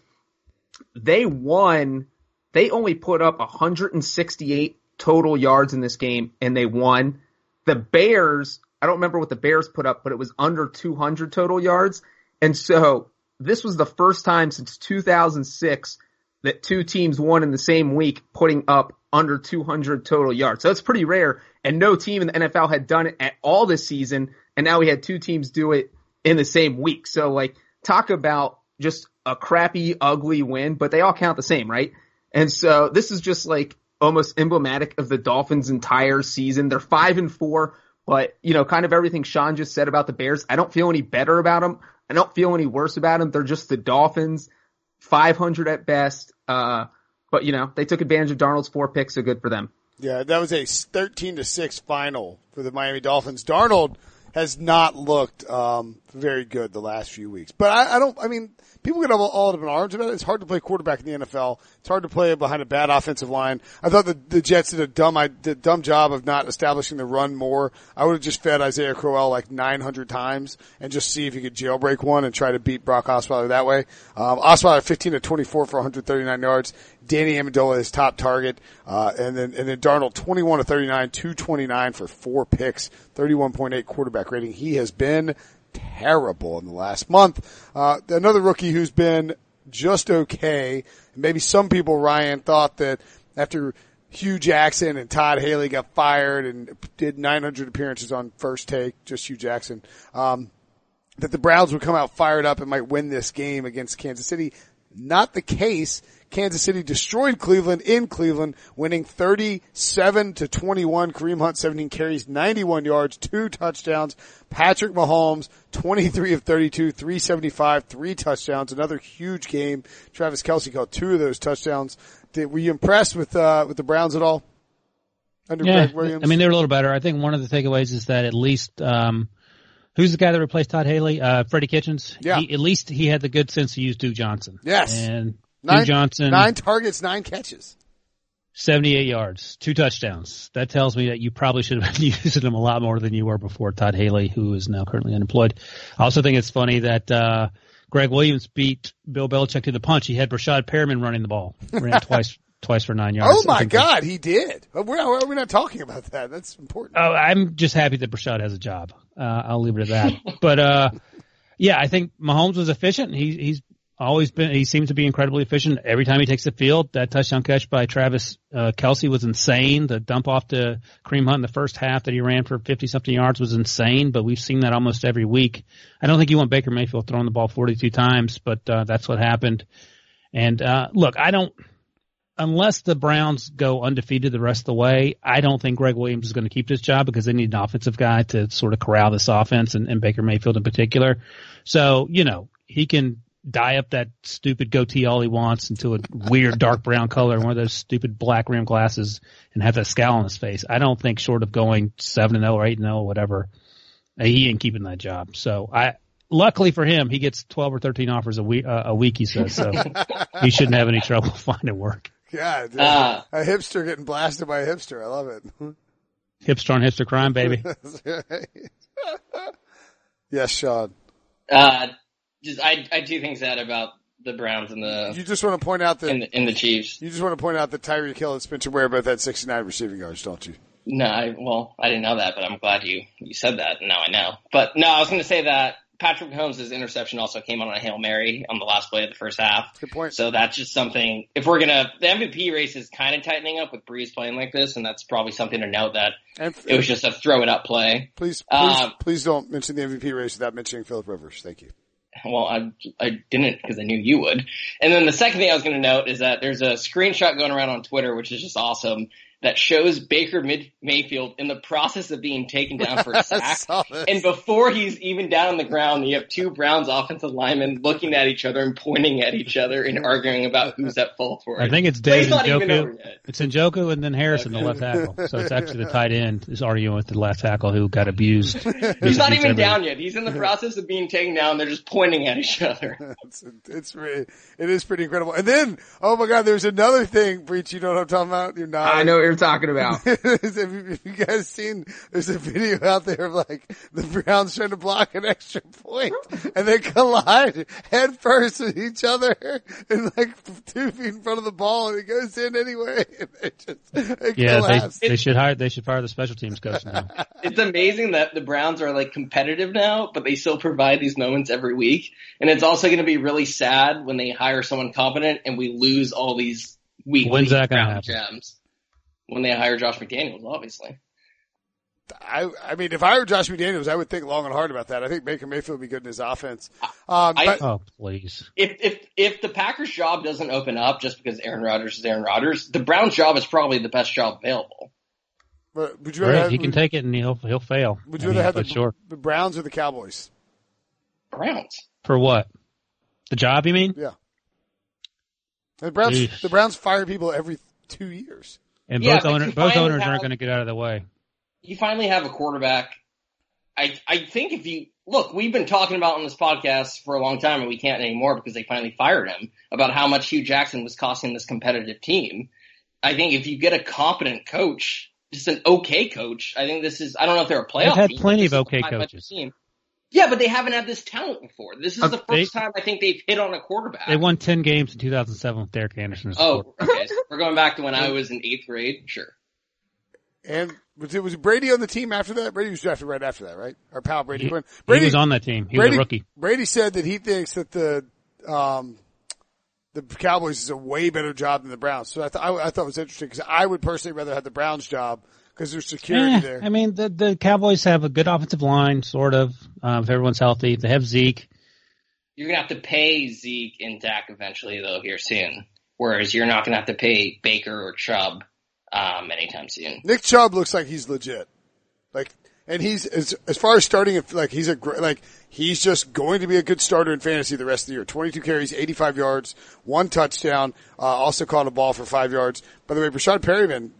they won, they only put up 168 total yards in this game and they won. The Bears, I don't remember what the Bears put up, but it was under 200 total yards. And so this was the first time since 2006 that two teams won in the same week putting up under 200 total yards. So that's pretty rare. And no team in the NFL had done it at all this season. And now we had two teams do it in the same week. So like talk about just a crappy, ugly win, but they all count the same, right? And so this is just like almost emblematic of the Dolphins entire season. They're five and four, but you know, kind of everything Sean just said about the Bears. I don't feel any better about them. I don't feel any worse about them. They're just the Dolphins, 500 at best. Uh, but you know, they took advantage of Darnold's four picks, so good for them. Yeah, that was a 13 to 6 final for the Miami Dolphins. Darnold has not looked um, very good the last few weeks. But I, I don't. I mean, people get all, all up in arms about it. It's hard to play quarterback in the NFL. It's hard to play behind a bad offensive line. I thought the, the Jets did a dumb, I did a dumb job of not establishing the run more. I would have just fed Isaiah Crowell like 900 times and just see if he could jailbreak one and try to beat Brock Osweiler that way. Um, Osweiler 15 to 24 for 139 yards. Danny Amendola his top target, uh, and then and then Darnold 21 to 39, 229 for four picks, 31.8 quarterback rating. He has been terrible in the last month. Uh, another rookie who's been just okay. Maybe some people, Ryan, thought that after Hue Jackson and Todd Haley got fired and did 900 appearances on first take, just Hue Jackson, um, that the Browns would come out fired up and might win this game against Kansas City. Not the case. Kansas City destroyed Cleveland in Cleveland, winning 37 to 21. Kareem Hunt 17 carries, 91 yards, two touchdowns. Patrick Mahomes 23 of 32, 375, three touchdowns. Another huge game. Travis Kelce caught two of those touchdowns. Did, were you impressed with uh, with the Browns at all? Under Yeah, Gregg Williams? I mean they're a little better. I think one of the takeaways is that at least um, who's the guy that replaced Todd Haley? Uh, Freddie Kitchens. Yeah. He, at least he had the good sense to use Duke Johnson. Yes. and nine, Johnson. nine targets, nine catches. 78 yards, two touchdowns. That tells me that you probably should have been using him a lot more than you were before Todd Haley, who is now currently unemployed. I also think it's funny that, uh, Gregg Williams beat Bill Belichick to the punch. He had Breshad Perriman running the ball, ran twice, twice for nine yards. Oh my God, he did. We're not, we're not talking about that. That's important. Oh, I'm just happy that Breshad has a job. Uh, I'll leave it at that. but uh, yeah, I think Mahomes was efficient. He, he's always been. He seems to be incredibly efficient every time he takes the field. That touchdown catch by Travis uh, Kelce was insane. The dump off to Kareem Hunt in the first half that he ran for 50 something yards was insane. But we've seen that almost every week. I don't think you want Baker Mayfield throwing the ball 42 times, but uh, that's what happened. And uh, look, I don't unless the Browns go undefeated the rest of the way, I don't think Gregg Williams is going to keep this job because they need an offensive guy to sort of corral this offense and, and Baker Mayfield in particular. So, you know, he can dye up that stupid goatee all he wants into a weird dark brown color and one of those stupid black rim glasses and have that scowl on his face. I don't think short of going 7 and 0 or 8 and 0 or whatever, uh, he ain't keeping that job. So I, luckily for him, he gets 12 or 13 offers a week, uh, a week, he says. So he shouldn't have any trouble finding work. God, dude. Uh, a hipster getting blasted by a hipster. I love it. Hipster on hipster crime, baby. yes, Sean. Uh, just I I do think that about the Browns and the You just want to point out that and the, and the Chiefs. you just want to point out that Tyreek Hill and Spencer Ware both had 69 receiving yards, don't you? No, I, well, I didn't know that, but I'm glad you you said that. and Now I know. But no, I was going to say that Patrick Mahomes' interception also came on a hail mary on the last play of the first half. Good point. So that's just something. If we're gonna, the MVP race is kind of tightening up with Brees playing like this, and that's probably something to note that it was just a throw it up play. please, please, Um, please don't mention the MVP race without mentioning Philip Rivers. Thank you. Well, I I didn't because I knew you would. And then the second thing I was going to note is that there's a screenshot going around on Twitter, which is just awesome, that shows Baker Mid- Mayfield in the process of being taken down for a sack. And before he's even down on the ground, you have two Browns offensive linemen looking at each other and pointing at each other and arguing about who's at fault for it. I think it's Play's David not even over Njoku. yet. It's Njoku and then Harrison, the left tackle. So it's actually the tight end is arguing with the left tackle who got abused. He's not even down yet. He's in the process of being taken down. They're just pointing at each other. It's, it's it is pretty incredible. And then, oh my God, there's another thing, Breech. You know what I'm talking about? You're not. I know what you're talking about. have, you, guys seen? There's a video out there of like the Browns trying to block an extra point, and they collide head first with each other, and like two feet in front of the ball, and it goes in anyway. And they just they Yeah, collapse. they, they should hire, they should fire the special teams coach now. It's amazing that the Browns are like competitive now, but they still provide these moments every week. And it's also going to be really sad when they hire someone competent and we lose all these weekly When's that gonna happen? gems. When they hire Josh McDaniels, obviously. I, I mean, if I were Josh McDaniels, I would think long and hard about that. I think Baker Mayfield would be good in his offense. Um, I- but Oh, please. If if if the Packers job doesn't open up just because Aaron Rodgers is Aaron Rodgers, the Browns job is probably the best job available. but would you rather have, He can take it and he'll, he'll fail. would you rather have the, sure. the Browns or the Cowboys? Browns. For what? The job, you mean? Yeah. The Browns, Eesh. the Browns fire people every two years. And Yeah, both, owner, both owners have- aren't going to get out of the way. you finally have a quarterback. I I think if you look, we've been talking about on this podcast for a long time, and we can't anymore because they finally fired him about how much Hue Jackson was costing this competitive team. I think if you get a competent coach, just an okay coach, I think this is. I don't know if they're a playoff. They've had team, plenty of okay coaches. Team. Yeah, but they haven't had this talent before. This is Uh, the first they- time I think they've hit on a quarterback. They won 10 games in 2007 with Derek Anderson. as Oh, okay. So we're going back to when I was in eighth grade. Sure. And was it was Brady on the team after that? Brady was drafted right after that, right? Our pal Brady He, Quinn. he Brady was on that team. He Brady, was a rookie. Brady said that he thinks that the um, the Cowboys is a way better job than the Browns. So I, th- I, I thought it was interesting because I would personally rather have the Browns job because there's security Eh, there. I mean, the, the Cowboys have a good offensive line, sort of, um, if everyone's healthy. They have Zeke. You're gonna have to pay Zeke and Dak eventually though here soon. Whereas you're not gonna have to pay Baker or Chubb um anytime soon. Nick Chubb looks like he's legit. Like, and he's as as far as starting, like he's a gr- like he's just going to be a good starter in fantasy the rest of the year. Twenty two carries, eighty five yards, one touchdown. Uh, also caught a ball for five yards. By the way, Breshad Perriman,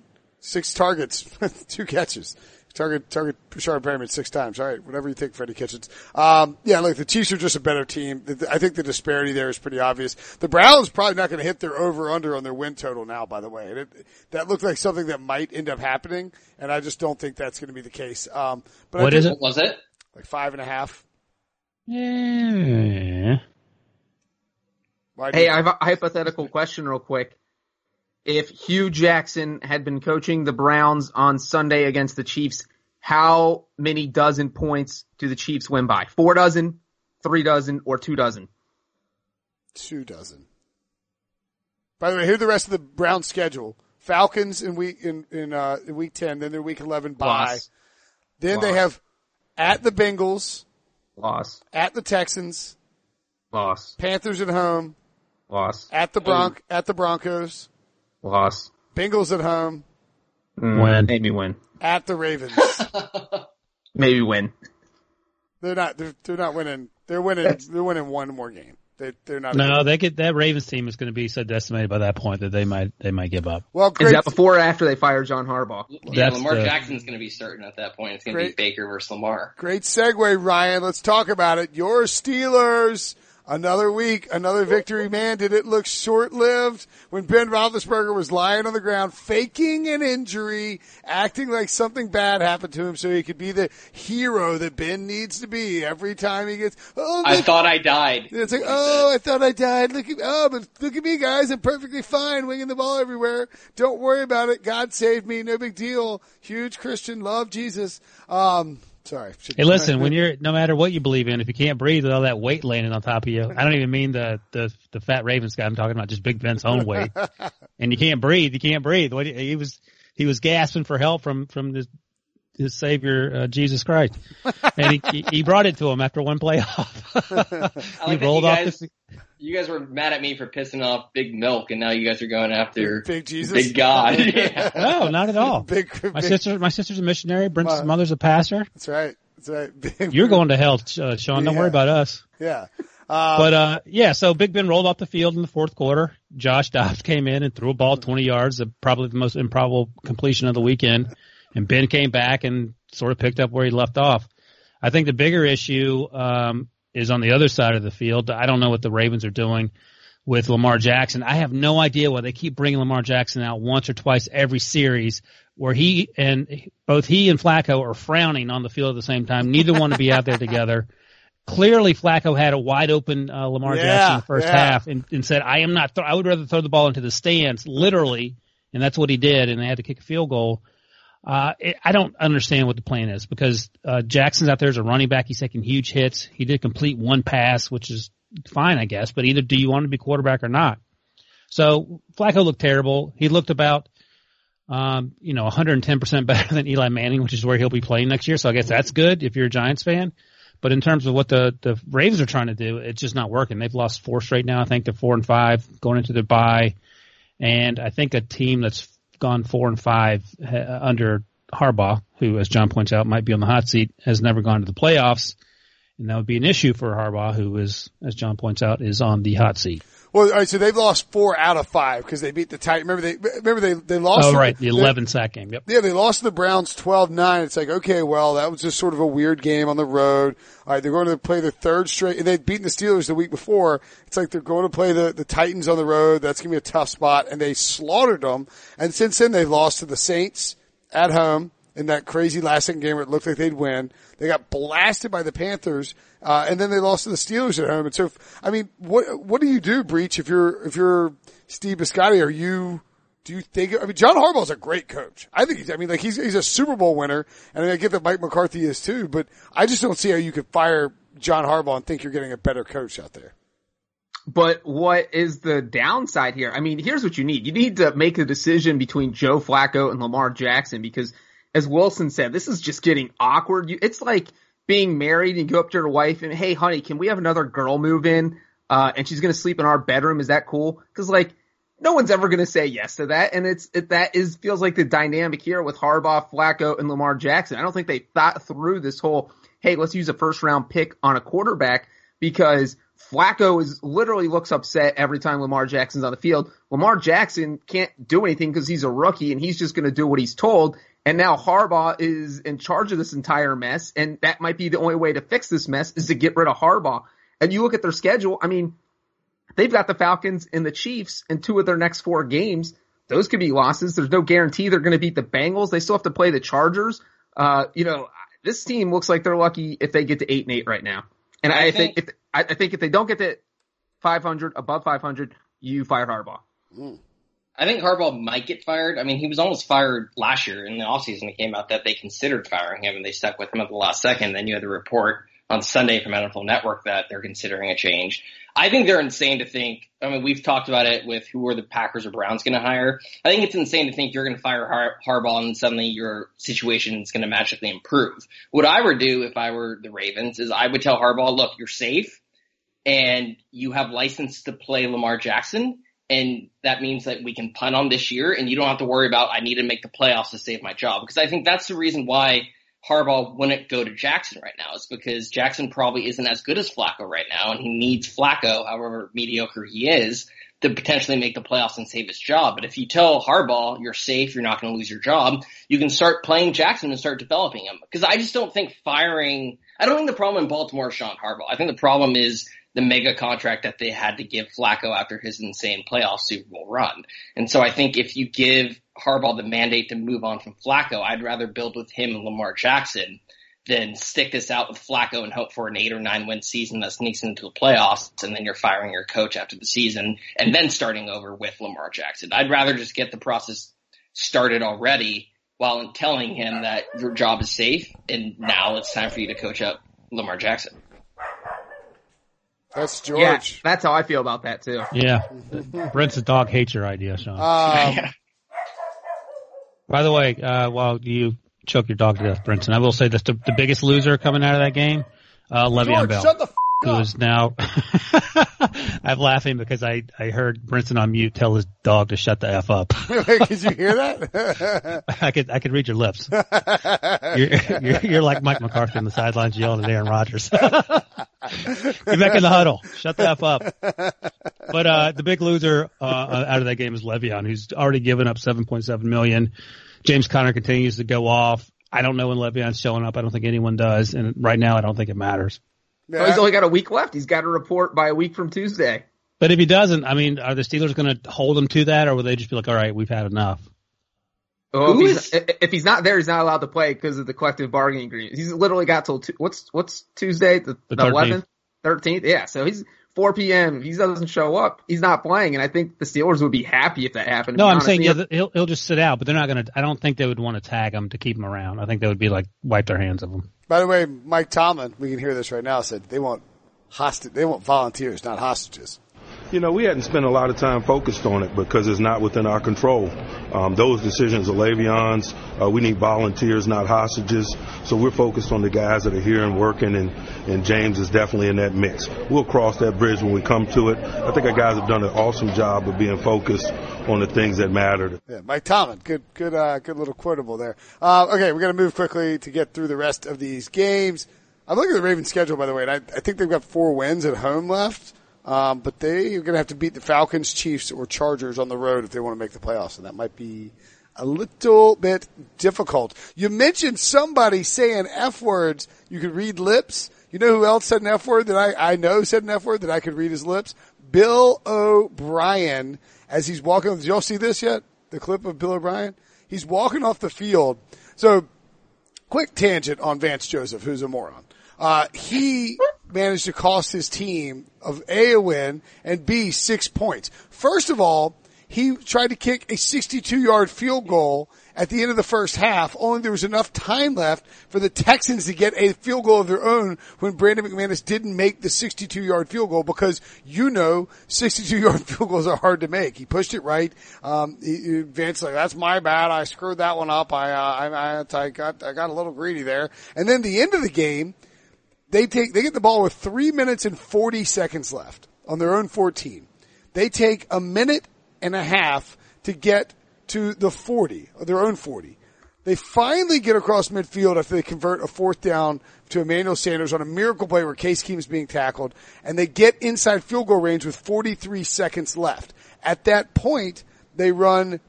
six targets, two catches. Target target Rashard Perriman six times. All right, whatever you think, Freddie Kitchens. Um, yeah, look, the Chiefs are just a better team. I think the disparity there is pretty obvious. The Browns probably not going to hit their over under on their win total now. By the way, and it, that looked like something that might end up happening, and I just don't think that's going to be the case. Um, but What I is it? Was it? Like five and a half. Yeah. Hey, I have a hypothetical question real quick. If Hue Jackson had been coaching the Browns on Sunday against the Chiefs, how many dozen points do the Chiefs win by? Four dozen, three dozen, or two dozen? two dozen. By the way, here's the rest of the Browns schedule. Falcons in week in in, uh, in week ten, then they're week eleven bye. Loss. Then they have at the Bengals, Loss. at the Texans, Loss. Panthers at home, Loss. at the Bronc at the Broncos, Loss. Bengals at home, Mm, Win. Maybe win. at the Ravens. Maybe win. they're not they're, they're not winning. They're winning they're winning one more game. They they're not No, they get that Ravens team is going to be so decimated by that point that they might they might give up. Well, Is great that before or after they fire John Harbaugh? Yeah, That's Lamar the- Jackson's going to be certain at that point. It's going to be Baker versus Lamar. Great segue, Ryan. Let's talk about it. Your Steelers. Another week, another victory. Man, did it look short-lived when Ben Roethlisberger was lying on the ground, faking an injury, acting like something bad happened to him so he could be the hero that Ben needs to be every time he gets, oh, I thought I died. it's like, oh, I thought I died. Look at, oh, but look at me, guys. I'm perfectly fine, winging the ball everywhere. Don't worry about it. God saved me. No big deal. Huge Christian. Love Jesus. Um, sorry. Should- Hey, listen, when you're no matter what you believe in, if you can't breathe with all that weight landing on top of you, I don't even mean the the the fat Ravens guy. I'm talking about just Big Ben's own weight, and you can't breathe. You can't breathe. What he was he was gasping for help from from his his savior uh, Jesus Christ, and he, he he brought it to him after one playoff. I like he rolled you off. guys, the, you guys were mad at me for pissing off Big Milk, and now you guys are going after Big Jesus. Big God. yeah. no, not at all. Big, My big- sister, my sister's a missionary. Brent's My- mother's a pastor. That's right. That's right. Big- You're going to hell, uh, Sean. Don't Yeah. worry about us. Yeah. Uh, But uh, yeah, so Big Ben rolled off the field in the fourth quarter. Josh Dobbs came in and threw a ball 20 yards, probably the most improbable completion of the weekend. And Ben came back and sort of picked up where he left off. I think the bigger issue um, is on the other side of the field. I don't know what the Ravens are doing with Lamar Jackson. I have no idea why they keep bringing Lamar Jackson out once or twice every series where he and both he and Flacco are frowning on the field at the same time. Neither want to be out there together clearly Flacco had a wide open uh, Lamar Yeah, Jackson in the first yeah. half and, and said, "I am not. Th- I would rather throw the ball into the stands, literally." And that's what he did, and they had to kick a field goal. Uh, I don't understand what the plan is because uh, Jackson's out there as a running back. He's taking huge hits. He did complete one pass, which is fine, I guess. But either do you want to be quarterback or not? So Flacco looked terrible. He looked about, um, you know, 110% better than Eli Manning, which is where he'll be playing next year. So I guess that's good if you're a Giants fan. But in terms of what the, the Ravens are trying to do, it's just not working. They've lost four straight now. I think they're four and five going into their bye. And I think a team that's gone four and five uh, under Harbaugh, who, as John points out, might be on the hot seat, has never gone to the playoffs. And that would be an issue for Harbaugh, who is, as John points out, is on the hot seat. Well, all right. So they've lost four out of five because they beat the Titans. Remember they, remember they, they lost. Oh, right. The they- 11 sack game. Yep. Yeah, they lost to the Browns 12-9. It's like, okay, well, that was just sort of a weird game on the road. All right, they're going to play the third straight, and they'd beaten the Steelers the week before. It's like they're going to play the, the Titans on the road. That's going to be a tough spot, and they slaughtered them. And since then, they've lost to the Saints at home in that crazy last second game where it looked like they'd win. They got blasted by the Panthers, uh, and then they lost to the Steelers at home. And so, I mean, what, what do you do, Breech, if you're, if you're Steve Bisciotti? Are you, do you think? I mean, John Harbaugh's a great coach. I think he's. I mean, like he's he's a Super Bowl winner, and I get that Mike McCarthy is too. But I just don't see how you could fire John Harbaugh and think you're getting a better coach out there. But what is the downside here? I mean, here's what you need. You need to make a decision between Joe Flacco and Lamar Jackson because as Wilson said, this is just getting awkward. You, it's like being married and you go up to your wife and, hey, honey, can we have another girl move in? Uh, and she's going to sleep in our bedroom. Is that cool? Cause like, no one's ever going to say yes to that. And it's, it, that is, feels like the dynamic here with Harbaugh, Flacco, and Lamar Jackson. I don't think they thought through this whole, hey, let's use a first round pick on a quarterback because Flacco is literally looks upset every time Lamar Jackson's on the field. Lamar Jackson can't do anything because he's a rookie and he's just going to do what he's told. And now Harbaugh is in charge of this entire mess, and that might be the only way to fix this mess is to get rid of Harbaugh. And you look at their schedule, I mean, they've got the Falcons and the Chiefs in two of their next four games. Those could be losses. There's no guarantee they're going to beat the Bengals. They still have to play the Chargers. Uh, you know, this team looks like they're lucky if they get to eight and eight right now. And I, I think, think- if I, I think if they don't get to 500, above 500, you fire Harbaugh. I think Harbaugh might get fired. I mean, he was almost fired last year in the offseason. It came out that they considered firing him and they stuck with him at the last second. Then you had the report on Sunday from NFL Network that they're considering a change. I think they're insane to think. I mean, we've talked about it with who are the Packers or Browns going to hire. I think it's insane to think you're going to fire Har- Harbaugh and suddenly your situation is going to magically improve. What I would do if I were the Ravens is I would tell Harbaugh, look, you're safe and you have license to play Lamar Jackson. And that means that we can punt on this year and you don't have to worry about, I need to make the playoffs to save my job. Because I think that's the reason why Harbaugh wouldn't go to Jackson right now is because Jackson probably isn't as good as Flacco right now and he needs Flacco, however mediocre he is, to potentially make the playoffs and save his job. But if you tell Harbaugh you're safe, you're not going to lose your job, you can start playing Jackson and start developing him. Because I just don't think firing, I don't think the problem in Baltimore is Sean Harbaugh. I think the problem is the mega contract that they had to give Flacco after his insane playoff Super Bowl run. And so I think if you give Harbaugh the mandate to move on from Flacco, I'd rather build with him and Lamar Jackson than stick this out with Flacco and hope for an eight or nine win season that sneaks into the playoffs and then you're firing your coach after the season and then starting over with Lamar Jackson. I'd rather just get the process started already while telling him that your job is safe and now it's time for you to coach up Lamar Jackson. That's Yeah, George. that's how I feel about that too. Yeah. Brent's dog hates your idea, Sean. Um, By the way, uh, while you choke your dog to death, Brinson, I will say this: the, the biggest loser coming out of that game, uh, Le'Veon George, Bell, shut the f- who up. is now. I'm laughing because I I heard Brinson on mute tell his dog to shut the f up. Could you hear that? I could I could read your lips. You're, you're, you're like Mike McCarthy on the sidelines yelling at Aaron Rodgers. Get back in the huddle. Shut the f up. But uh, the big loser uh, out of that game is Le'Veon, who's already given up 7.7 million. James Conner continues to go off. I don't know when Le'Veon's showing up. I don't think anyone does, and right now I don't think it matters. Oh, he's only got a week left. He's got to report by a week from Tuesday. But if he doesn't, I mean, are the Steelers going to hold him to that, or will they just be like, "All right, we've had enough"? Oh, Who if, he's, is- if- if he's not there, he's not allowed to play because of the collective bargaining agreement. He's literally got till tu- what's what's Tuesday the The the 13th. eleventh, thirteenth. Yeah, so he's 4 p.m. If he doesn't show up, he's not playing, and I think the Steelers would be happy if that happened. No, I'm honest. saying He- yeah, th- he'll he'll just sit out, but they're not going to. I don't think they would want to tag him to keep him around. I think they would be like wipe their hands of him. By the way, Mike Tomlin, we can hear this right now, said they want hostage, they want volunteers, not hostages. You know, we hadn't spent a lot of time focused on it because it's not within our control. Um, those decisions are Le'Veon's. Uh, we need volunteers, not hostages. So we're focused on the guys that are here and working, and, and James is definitely in that mix. We'll cross that bridge when we come to it. I think our guys have done an awesome job of being focused on the things that matter. Yeah, Mike Tomlin, good, good, uh, good little quotable there. Uh, okay, we're gonna move quickly to get through the rest of these games. I'm looking at the Ravens schedule, by the way, and I, I think they've got four wins at home left. Um, but they are going to have to beat the Falcons, Chiefs, or Chargers on the road if they want to make the playoffs, and that might be a little bit difficult. You mentioned somebody saying F words. You could read lips. You know who else said an F word that I, I know said an F word that I could read his lips? Bill O'Brien, as he's walking. Did y'all see this yet? The clip of Bill O'Brien? He's walking off the field. So, quick tangent on Vance Joseph, who's a moron. Uh, he managed to cost his team of A, a win, and B, six points. First of all, he tried to kick a 62 yard field goal at the end of the first half, only there was enough time left for the Texans to get a field goal of their own when Brandon McManus didn't make the 62 yard field goal because you know 62 yard field goals are hard to make. He pushed it right. Um, he, Vance like, that's my bad. I screwed that one up. I, uh, I, I, I got, I got a little greedy there. And then the end of the game, they take, they get the ball with three minutes and 40 seconds left on their own 14. They take a minute and a half to get to the 40, or their own 40. They finally get across midfield after they convert a fourth down to Emmanuel Sanders on a miracle play where Case Keenum's being tackled, and they get inside field goal range with 43 seconds left. At that point, they run,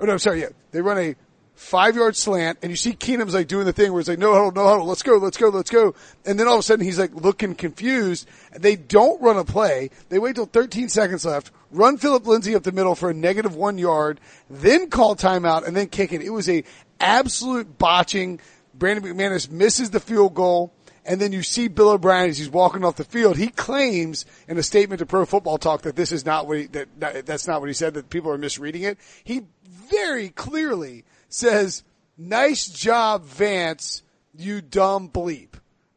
oh no, sorry, yeah, they run a five yard slant, and you see Keenum's like doing the thing where he's like, no huddle, no huddle, let's go, let's go, let's go. And then all of a sudden he's like looking confused. They don't run a play. They wait till 13 seconds left, run Phillip Lindsay up the middle for a negative one yard, then call timeout, and then kick it. It was a absolute botching. Brandon McManus misses the field goal. And then you see Bill O'Brien as he's walking off the field. He claims in a statement to Pro Football Talk that this is not what he, that, that that's not what he said. That people are misreading it. He very clearly says, "Nice job, Vance, you dumb bleep."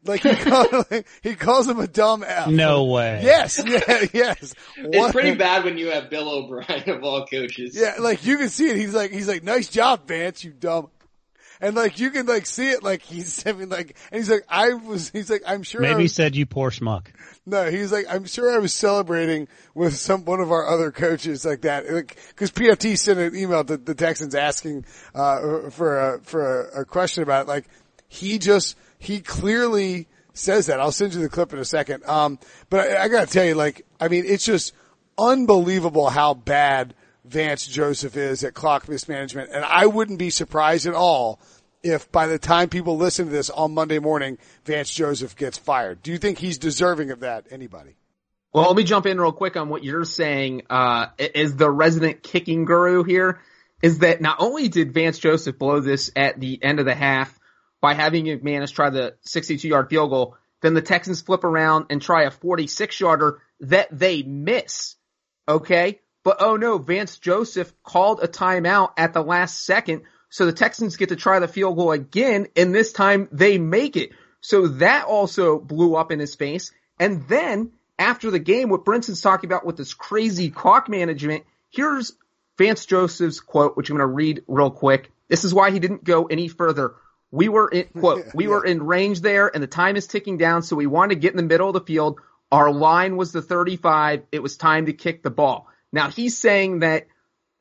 Like he, call, he calls him a dumb F. No way. Yes, yeah, yes. It's What- pretty bad when you have Bill O'Brien of all coaches. Yeah, like you can see it. He's like, he's like, nice job, Vance, you dumb. And like you can like see it, like he's I mean, like, and he's like, I was, he's like, I'm sure. Maybe he was, said you poor schmuck. no, he's like, I'm sure I was celebrating with some one of our other coaches like that, like because PFT sent an email to the Texans asking uh, for a for a, a question about it. Like he just he clearly says that. I'll send you the clip in a second. Um, but I, I gotta tell you, like, I mean, it's just unbelievable how bad Vance Joseph is at clock mismanagement, and I wouldn't be surprised at all if by the time people listen to this on Monday morning, Vance Joseph gets fired. Do you think he's deserving of that? Anybody? Well, let me jump in real quick on what you're saying, uh, is the resident kicking guru here, is that not only did Vance Joseph blow this at the end of the half by having McManus try the 62 yard field goal, then the Texans flip around and try a 46 yarder that they miss. Okay? But oh no, Vance Joseph called a timeout at the last second, so the Texans get to try the field goal again, and this time they make it. So that also blew up in his face. And then after the game, what Brinson's talking about with this crazy clock management, here's Vance Joseph's quote, which I'm going to read real quick. This is why he didn't go any further. We were in, quote, we were in range there and the time is ticking down. So we wanted to get in the middle of the field. Our line was the 35. It was time to kick the ball. Now he's saying that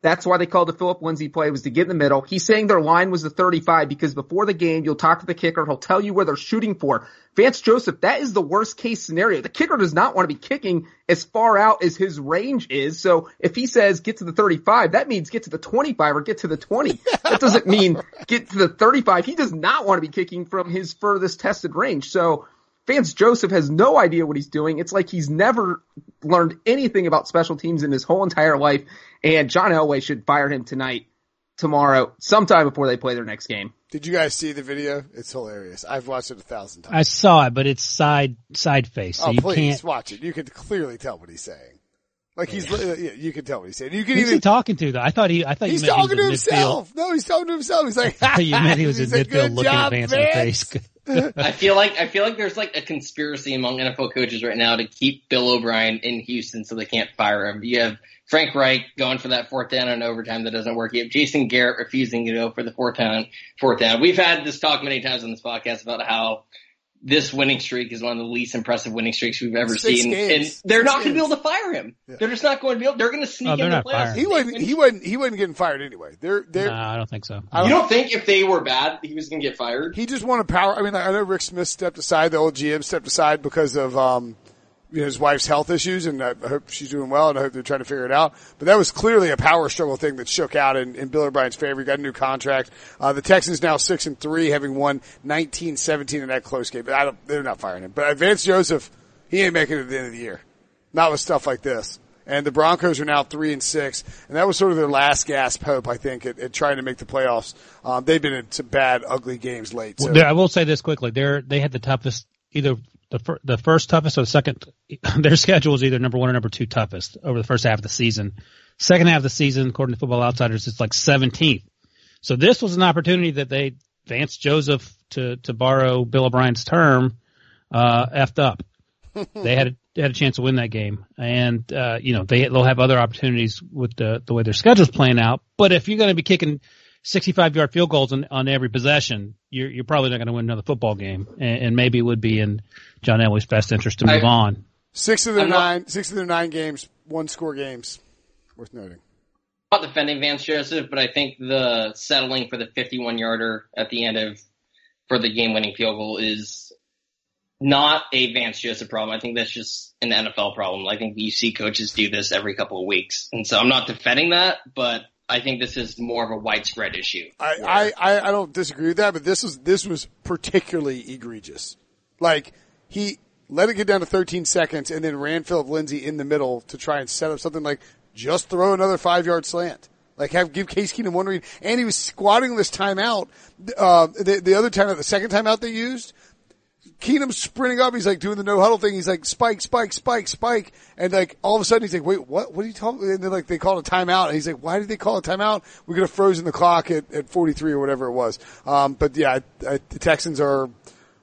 that's why they called the Phillip Lindsay play was to get in the middle. He's saying their line was the 35 because before the game, you'll talk to the kicker. He'll tell you where they're shooting for. Vance Joseph, that is the worst case scenario. The kicker does not want to be kicking as far out as his range is. So if he says get to the 35, that means get to the 25 or get to the 20. That doesn't mean get to the 35. He does not want to be kicking from his furthest tested range. So Vance Joseph has no idea what he's doing. It's like he's never learned anything about special teams in his whole entire life. And John Elway should fire him tonight, tomorrow, sometime before they play their next game. Did you guys see the video? It's hilarious. I've watched it a thousand times. I saw it, but it's side side face, so oh, you please can't. watch it. You can clearly tell what he's saying. Like he's, yeah, you can tell what he's saying. You can Who's he talking to though? I thought he. I thought He's you meant talking to he was in midfield. himself. No, he's talking to himself. He's like, you meant he was in He's midfield looking job, at Vance in the face. I feel like I feel like there's like a conspiracy among NFL coaches right now to keep Bill O'Brien in Houston so they can't fire him. You have Frank Reich going for that fourth down and overtime that doesn't work. You have Jason Garrett refusing to go for the fourth down. Fourth down. We've had this talk many times on this podcast about how this winning streak is one of the least impressive winning streaks we've ever Six seen, games. and they're Six not going to be able to fire him. They're just not going to be able. They're going to sneak Oh, they're in the not playoffs. he wasn't. He wasn't. He wasn't getting fired anyway. They're. They're. no, I don't think so. I You don't think if they were bad, he was going to get fired? He just wanted power. I mean, I know Rick Smith stepped aside, the old GM stepped aside because of, um, you know, his wife's health issues and I hope she's doing well and I hope they're trying to figure it out. But that was clearly a power struggle thing that shook out in, in Bill O'Brien's favor. He got a new contract. Uh, the Texans now six and three, having won 19-17 in that close game. But I don't, they're not firing him. But Vance Joseph, he ain't making it at the end of the year. Not with stuff like this. And the Broncos are now three and six, and that was sort of their last gasp hope, I think, at, at trying to make the playoffs. Um, they've been in some bad, ugly games late. So. Well, I will say this quickly: they're they had the toughest, either the fir- the first toughest or the second. Their schedule is either number one or number two toughest over the first half of the season. Second half of the season, according to Football Outsiders, it's like 17th. So this was an opportunity that they Vance Joseph to to borrow Bill O'Brien's term, uh, effed up. they had a, they had a chance to win that game, and uh, you know they they'll have other opportunities with the the way their schedule's playing out. But if you're going to be kicking 65 yard field goals on, on every possession, you're you're probably not going to win another football game, and, and maybe it would be in John Elway's best interest to move I- on. Six of their I'm not- nine, six of their nine games, one score games. Worth noting. not defending Vance Joseph, but I think the settling for the 51 yarder at the end of for the game winning field goal is not a Vance Joseph problem. I think that's just an NFL problem. I think you see coaches do this every couple of weeks. And so I'm not defending that, but I think this is more of a widespread issue. I, I, I, don't disagree with that, but this was this was particularly egregious. Like he let it get down to 13 seconds and then ran Phillip Lindsay in the middle to try and set up something like just throw another five yard slant. Like have give Case Keenum one read, and he was squatting this timeout. Uh, the the other timeout, the second timeout they used, Keenum's sprinting up. He's like doing the no huddle thing. He's like spike, spike, spike, spike, and like all of a sudden he's like, wait, what? What are you talking? And then like they called a timeout, and he's like, why did they call a timeout? We could have frozen the clock at, at 43 or whatever it was. Um, but yeah, I, I, the Texans are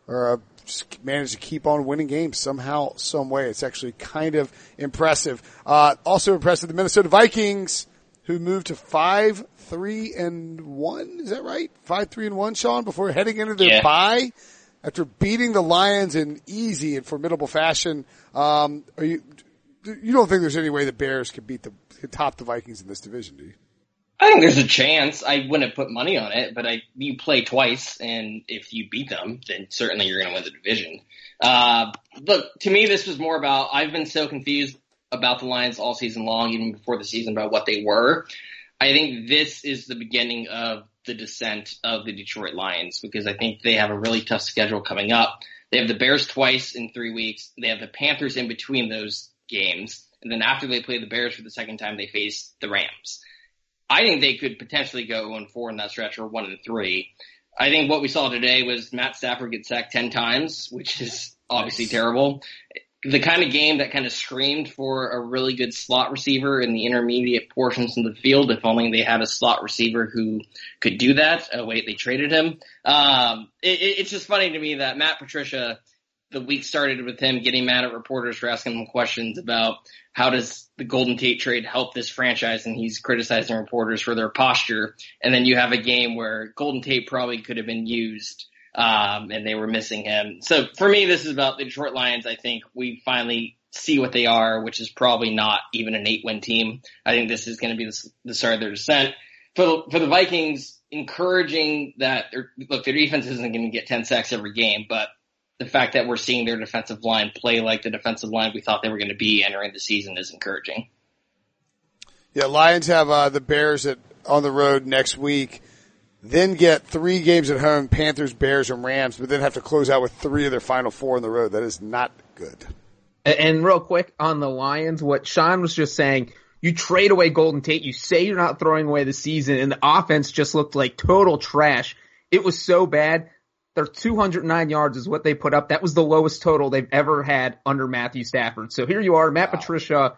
are uh, just managed to keep on winning games somehow, some way. It's actually kind of impressive. Uh, also impressive, the Minnesota Vikings who moved to five, three, and one. Is that right? Five, three, and one, Sean, before heading into their Yeah. bye after beating the Lions in easy and formidable fashion. Um, are you, you don't think there's any way the Bears could beat the, top the Vikings in this division, do you? I think there's a chance. I wouldn't put money on it, but I you play twice, and if you beat them, then certainly you're going to win the division. Uh, look, to me, this was more about I've been so confused about the Lions all season long, even before the season, about what they were. I think this is the beginning of the descent of the Detroit Lions because I think they have a really tough schedule coming up. They have the Bears twice in three weeks. They have the Panthers in between those games. And then after they play the Bears for the second time, they face the Rams. I think they could potentially go 1 4 in that stretch or 1 and 3. I think what we saw today was Matt Stafford get sacked 10 times, which is obviously terrible. The kind of game that kind of screamed for a really good slot receiver in the intermediate portions of the field. If only they had a slot receiver who could do that. Oh wait, they traded him. Um, it, it, it's just funny to me that Matt Patricia, the week started with him getting mad at reporters for asking him questions about how does the Golden Tate trade help this franchise, and he's criticizing reporters for their posture. And then you have a game where Golden Tate probably could have been used, um, and they were missing him. So for me, this is about the Detroit Lions. I think we finally see what they are, which is probably not even an eight-win team. I think this is going to be the, the start of their descent. For the, for the Vikings, encouraging that look, their defense isn't going to get 10 sacks every game, but the fact that we're seeing their defensive line play like the defensive line we thought they were going to be entering the season is encouraging. Yeah, Lions have uh, the Bears at, on the road next week, then get three games at home: Panthers, Bears, and Rams. But then have to close out with three of their final four on the road. That is not good. And, and real quick on the Lions, what Sean was just saying, you trade away Golden Tate, you say you're not throwing away the season, and the offense just looked like total trash. It was so bad. Their 209 yards is what they put up. That was the lowest total they've ever had under Matthew Stafford. So here you are, Matt Patricia,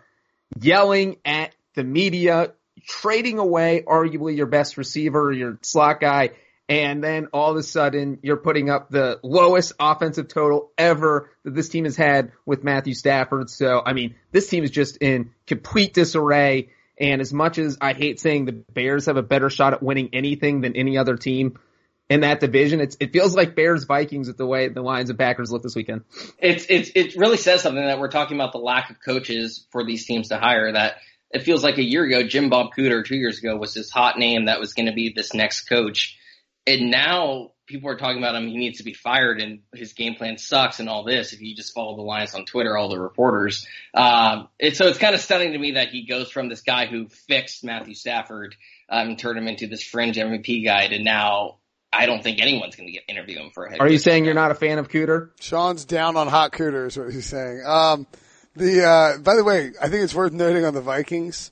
yelling at the media, trading away arguably your best receiver, your slot guy, and then all of a sudden you're putting up the lowest offensive total ever that this team has had with Matthew Stafford. So, I mean, this team is just in complete disarray. And as much as I hate saying the Bears have a better shot at winning anything than any other team in that division, it's, it feels like Bears Vikings with the way the Lions and Packers look this weekend. It's, it's, it really says something that we're talking about the lack of coaches for these teams to hire that it feels like a year ago, Jim Bob Cooter two years ago was this hot name that was going to be this next coach. And now people are talking about him. He needs to be fired and his game plan sucks and all this. If you just follow the lines on Twitter, all the reporters. Um, it, so it's kind of stunning to me that he goes from this guy who fixed Matthew Stafford, um, and turned him into this fringe MVP guy to now I don't think anyone's going to get interview him for a head Are you saying you're not a fan of Cooter? Sean's down on hot cooter is what he's saying. Um, the uh, by the way, I think it's worth noting on the Vikings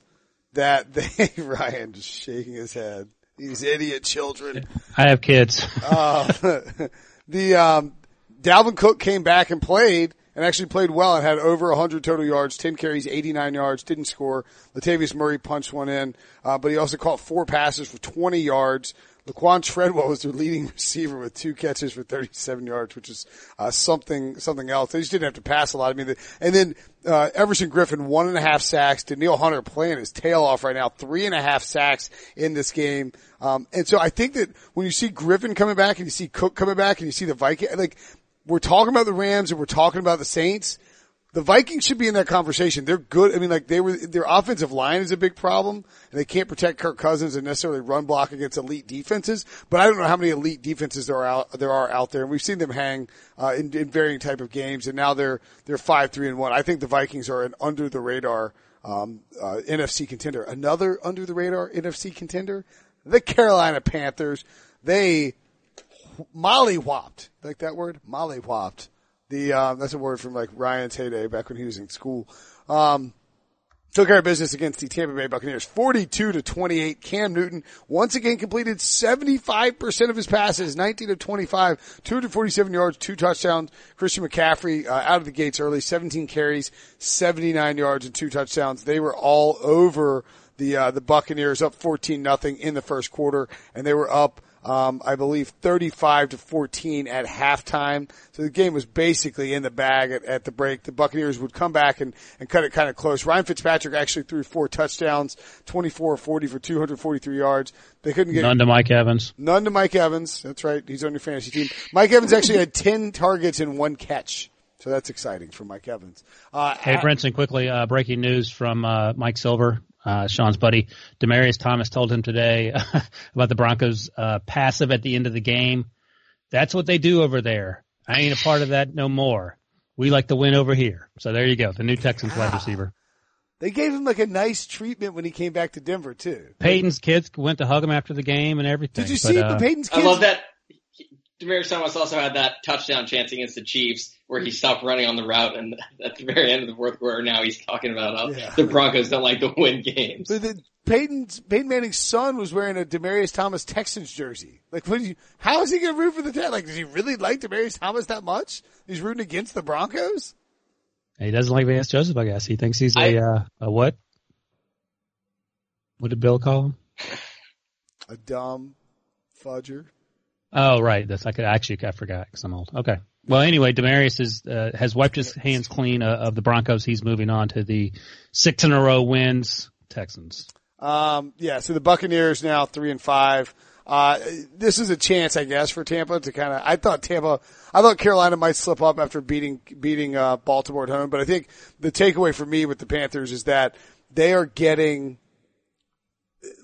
that they Ryan just shaking his head. These idiot children. I have kids. Uh, the um, Dalvin Cook came back and played and actually played well and had over 100 total yards, 10 carries, 89 yards, didn't score. Latavius Murray punched one in, uh, but he also caught four passes for 20 yards. Laquan Treadwell was their leading receiver with two catches for 37 yards, which is uh, something something else. They just didn't have to pass a lot. I mean, the, and then uh, Everson Griffen one and a half sacks. Danielle Hunter playing his tail off right now, three and a half sacks in this game. Um, and so I think that when you see Griffen coming back and you see Cook coming back and you see the Viking, like we're talking about the Rams and we're talking about the Saints. The Vikings should be in that conversation. They're good. I mean, like they were, their offensive line is a big problem and they can't protect Kirk Cousins and necessarily run block against elite defenses. But I don't know how many elite defenses there are out, there are out there. And we've seen them hang, uh, in, in varying type of games. And now they're, they're five, three and one. I think the Vikings are an under the radar, um, uh, NFC contender. Another under the radar NFC contender, the Carolina Panthers. They mollywhopped, like that word, mollywhopped. The um, that's a word from like Ryan's heyday back when he was in school. Um, took care of business against the Tampa Bay Buccaneers, 42 to 28. Cam Newton once again completed 75% of his passes, 19 of 25, 247 yards, two touchdowns. Christian McCaffrey, uh, out of the gates early, 17 carries, 79 yards and two touchdowns. They were all over the, uh, the Buccaneers up 14 nothing in the first quarter and they were up um, I believe 35 to 14 at halftime. So the game was basically in the bag at, at the break. The Buccaneers would come back and, and cut it kind of close. Ryan Fitzpatrick actually threw four touchdowns, 24 40 for 243 yards. They couldn't get None to Mike Evans. none to Mike Evans. That's right. He's on your fantasy team. Mike Evans actually had 10 targets and one catch. So that's exciting for Mike Evans. Uh, Hey, Brinson, quickly, uh, breaking news from uh, Mike Silver, uh, Sean's buddy. Demaryius Thomas told him today about the Broncos uh, passive at the end of the game. That's what they do over there. I ain't a part of that no more. We like to win over here. So there you go, the new Texans wide receiver. they gave him like a nice treatment when he came back to Denver too. Peyton's kids went to hug him after the game and everything. Did you but, see uh, the Peyton's kids? I love that. Demaryius Thomas also had that touchdown chance against the Chiefs where he stopped running on the route, and at the very end of the fourth quarter, now he's talking about how Yeah. the Broncos don't like to win games. But the, Peyton's Peyton Manning's son was wearing a Demaryius Thomas Texans jersey. Like, what you? How is he going to root for the Texans? Like, does he really like Demaryius Thomas that much? He's rooting against the Broncos. he doesn't like Vance Joseph, I guess. He thinks he's a, I- uh, a what? What did Bill call him? A dumb fudger. Oh, right. That's I could actually I forgot because I'm old. Okay. Well, anyway, Demaryius is uh, has wiped his hands clean uh, of the Broncos. He's moving on to the six in a row wins Texans. Um, yeah. So the Buccaneers now three and five. Uh, this is a chance, I guess, for Tampa to kind of. I thought Tampa, I thought Carolina might slip up after beating beating uh, Baltimore at home, but I think the takeaway for me with the Panthers is that they are getting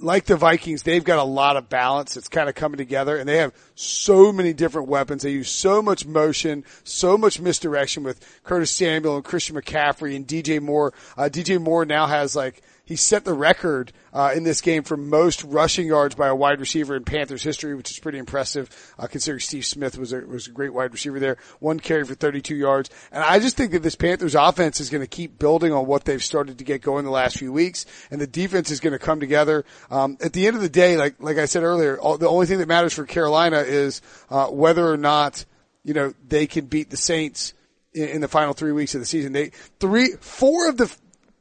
like the Vikings, they've got a lot of balance. It's kind of coming together and they have so many different weapons. They use so much motion, so much misdirection with Curtis Samuel and Christian McCaffrey and DJ Moore. Uh, DJ Moore now has like, he set the record, uh, in this game for most rushing yards by a wide receiver in Panthers history, which is pretty impressive, uh, considering Steve Smith was a, was a great wide receiver there. One carry for 32 yards. And I just think that this Panthers offense is going to keep building on what they've started to get going the last few weeks. And the defense is going to come together. Um, at the end of the day, like, like I said earlier, all, the only thing that matters for Carolina is, uh, whether or not, you know, they can beat the Saints in, in the final three weeks of the season. They, three, four of the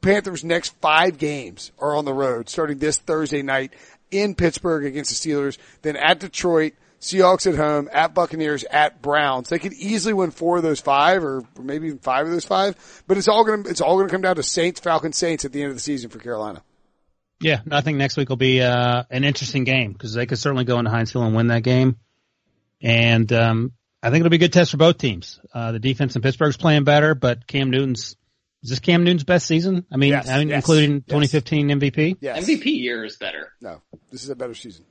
Panthers' next five games are on the road, starting this Thursday night in Pittsburgh against the Steelers, then at Detroit, Seahawks at home, at Buccaneers, at Browns. They could easily win four of those five, or maybe even five of those five. But it's all going to it's all going to come down to Saints, Falcons, Saints at the end of the season for Carolina. Yeah, I think next week will be uh, an interesting game because they could certainly go into Heinz Field and win that game. And um, I think it'll be a good test for both teams. Uh, the defense in Pittsburgh's playing better, but Cam Newton's is this Cam Newton's best season? I mean, Yes, I mean yes, including yes. 2015 MVP Yes. MVP year is better. No, this is a better season.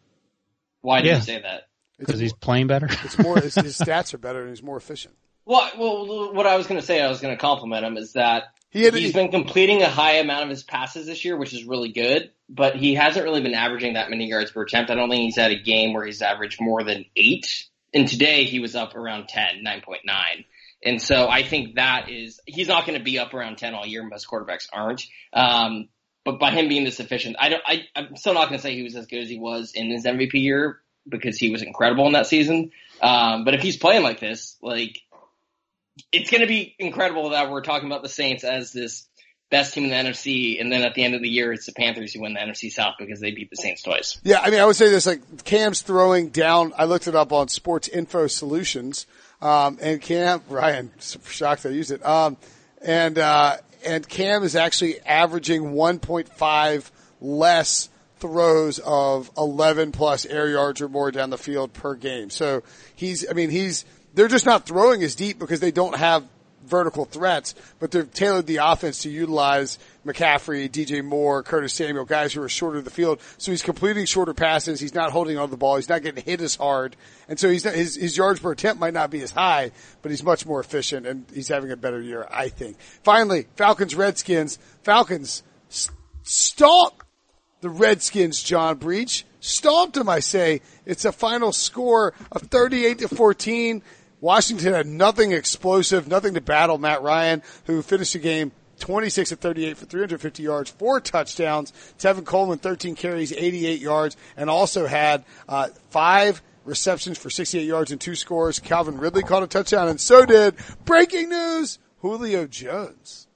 Why do Yeah. you say that? Because he's playing better. it's more his, his stats are better and he's more efficient. Well, well, what I was going to say, I was going to compliment him, is that He had he's been completing a high amount of his passes this year, which is really good. But he hasn't really been averaging that many yards per attempt. I don't think he's had a game where he's averaged more than eight. And today he was up around 10, 9.9. And so I think that is, he's not going to be up around 10 all year. Most quarterbacks aren't. Um, but by him being this efficient, I don't, I, I'm still not going to say he was as good as he was in his MVP year because he was incredible in that season. Um, but if he's playing like this, like, it's going to be incredible that we're talking about the Saints as this best team in the NFC, and then at the end of the year, it's the Panthers who win the NFC South because they beat the Saints twice. Yeah, I mean, I would say this, like, Cam's throwing down, I looked it up on Sports Info Solutions, um, and Cam, Ryan, shocked I used it, um, and, uh, and Cam is actually averaging 1.5 less throws of 11 plus air yards or more down the field per game. So he's, I mean, he's, they're just not throwing as deep because they don't have vertical threats, but they've tailored the offense to utilize McCaffrey, DJ Moore, Curtis Samuel, guys who are shorter of the field. So he's completing shorter passes. He's not holding on the ball. He's not getting hit as hard. And so he's not, his, his yards per attempt might not be as high, but he's much more efficient and he's having a better year, I think. Finally, Falcons, Redskins. Falcons s- stomped the Redskins, John Breech. Stomped them, I say. It's a final score of 38 to 14. Washington had nothing explosive, nothing to battle Matt Ryan, who finished the game 26 at 38 for 350 yards, four touchdowns. Tevin Coleman, 13 carries, 88 yards, and also had uh, five receptions for 68 yards and two scores. Calvin Ridley caught a touchdown, and so did breaking news: Julio Jones.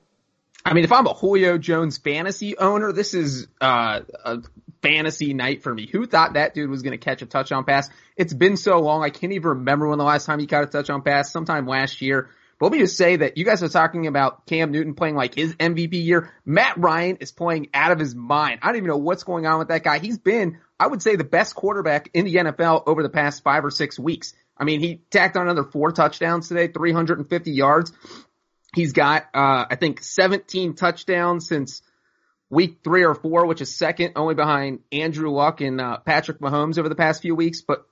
I mean, if I'm a Julio Jones fantasy owner, this is uh, a fantasy night for me. Who thought that dude was going to catch a touchdown pass? It's been so long. I can't even remember when the last time he caught a touchdown pass. Sometime last year. But let me just say that you guys are talking about Cam Newton playing like his MVP year. Matt Ryan is playing out of his mind. I don't even know what's going on with that guy. He's been, I would say, the best quarterback in the NFL over the past five or six weeks. I mean, he tacked on another four touchdowns today, 350 yards. He's got, uh, I think 17 touchdowns since week three or four, which is second only behind Andrew Luck and, uh, Patrick Mahomes over the past few weeks. But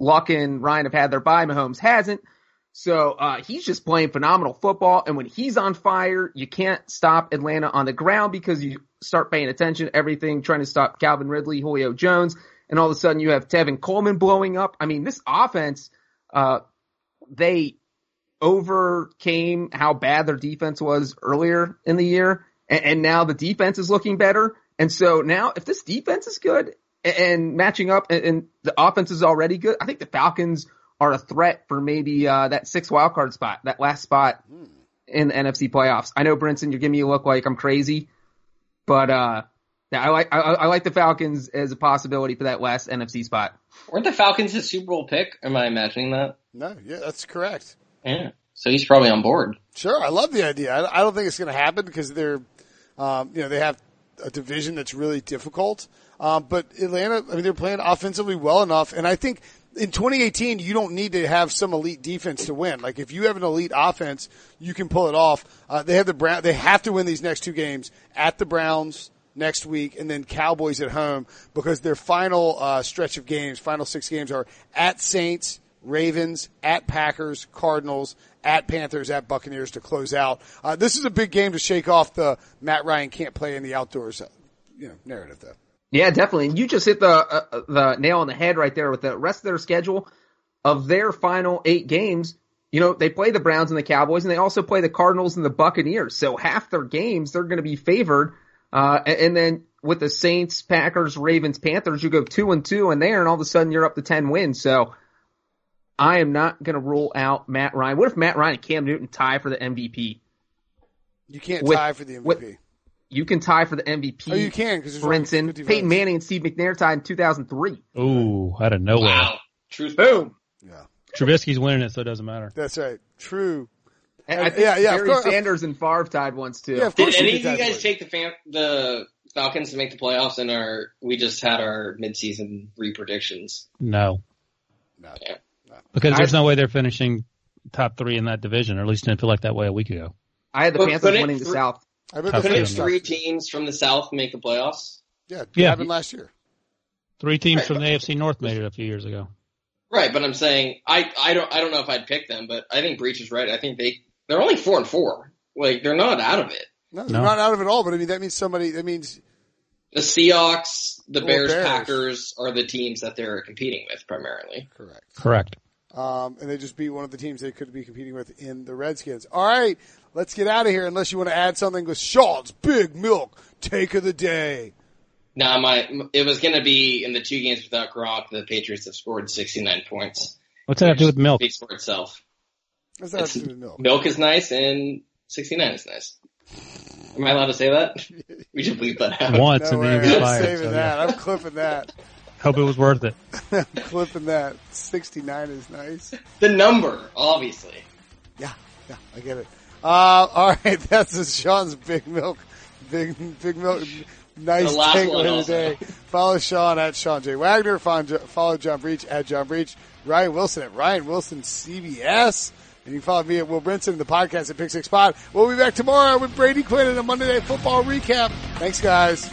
Luck and Ryan have had their bye. Mahomes hasn't. So, uh, he's just playing phenomenal football. And when he's on fire, you can't stop Atlanta on the ground because you start paying attention everything, trying to stop Calvin Ridley, Julio Jones. And all of a sudden you have Tevin Coleman blowing up. I mean, this offense, uh, they overcame how bad their defense was earlier in the year, and, and, now the defense is looking better. And so now, if this defense is good and, and matching up, and, and, the offense is already good, I think the Falcons are a threat for maybe uh, that six wild card spot, that last spot in the NFC playoffs. I know, Brinson, you're giving me a look like I'm crazy, but uh, yeah, I like I, I like the Falcons as a possibility for that last NFC spot. Weren't the Falcons a Super Bowl pick? Am I imagining that? No, yeah, that's correct. Yeah. So he's probably on board. Sure, I love the idea. I, don't think it's going to happen because they're, um, you know, they have a division that's really difficult. Um, but Atlanta, I mean, they're playing offensively well enough, and I think in 2018 you don't need to have some elite defense to win. Like if you have an elite offense, you can pull it off. Uh, they have the Brown. They have to win these next two games at the Browns next week, and then Cowboys at home because their final uh, stretch of games, final six games, are at Saints. Ravens, at Packers, Cardinals, at Panthers, at Buccaneers to close out. Uh, this is a big game to shake off the Matt Ryan can't play in the outdoors, uh, you know, narrative though. Yeah, definitely. And you just hit the uh, the nail on the head right there with the rest of their schedule of their final eight games. You know, they play the Browns and the Cowboys, and they also play the Cardinals and the Buccaneers. So half their games they're going to be favored. Uh, and then with the Saints, Packers, Ravens, Panthers, you go two and two in there, and all of a sudden you're up to ten wins. So I am not going to rule out Matt Ryan. What if Matt Ryan and Cam Newton tie for the MVP? You can't With- tie for the MVP. with- You can tie for the MVP. oh, you can because For instance, Peyton Manning and Steve McNair tied in 2003. Ooh, out of nowhere. Wow. Truth. Boom. Yeah, Trubisky's winning it, so it doesn't matter. that's right. True. And I think Yeah, yeah, Barry. Sanders and Favre tied once too. Yeah, of Did any of you guys take the fan, the Falcons to make the playoffs and our we just had our midseason re-predictions? No, No. Yeah. Because I- there's no way they're finishing top three in that division, or at least didn't feel like that way a week ago. I had the But Panthers couldn't winning the South. I bet Tough the Couldn't game. Three teams from the South make the playoffs? Yeah, it Yeah. happened last year. Three teams from the AFC North made it a few years ago. Right, but I'm saying I I don't I don't know if I'd pick them, but I think Breech is right. I think they they're only four and four. Like they're not out of it. No, they're No. not out of it all. But I mean, that means somebody. That means The Seahawks, the Bears, Bears. Packers are the teams that they're competing with primarily. correct. Correct. Um, and they just beat one of the teams they could be competing with in the Redskins. All right, let's get out of here. Unless you want to add something with Sean's Big Milk Take of the Day. Now, my it was going to be in the two games without Gronk, the Patriots have scored 69 points. What's that have to do with milk? Speaks for itself. What's that have to do with milk? Milk is nice and 69 is nice. Am I allowed to say that? We should bleep that out. Once No and then you way. get I'm saving so, that. yeah. I'm clipping that. Hope it was worth it. Clipping that. 69 is nice. The number, obviously. Yeah, yeah, I get it. Uh, all right, that's the Sean's Big Milk, Big Big Milk. Nice The last takeaway one of the day. Follow Sean at Sean J Wagner. Follow John Breech at John Breech. Ryan Wilson at Ryan Wilson CBS. And you can follow me at Will Brinson the podcast at Pick Six Pod. We'll be back tomorrow with Brady Quinn and a Monday Night Football recap. Thanks, guys.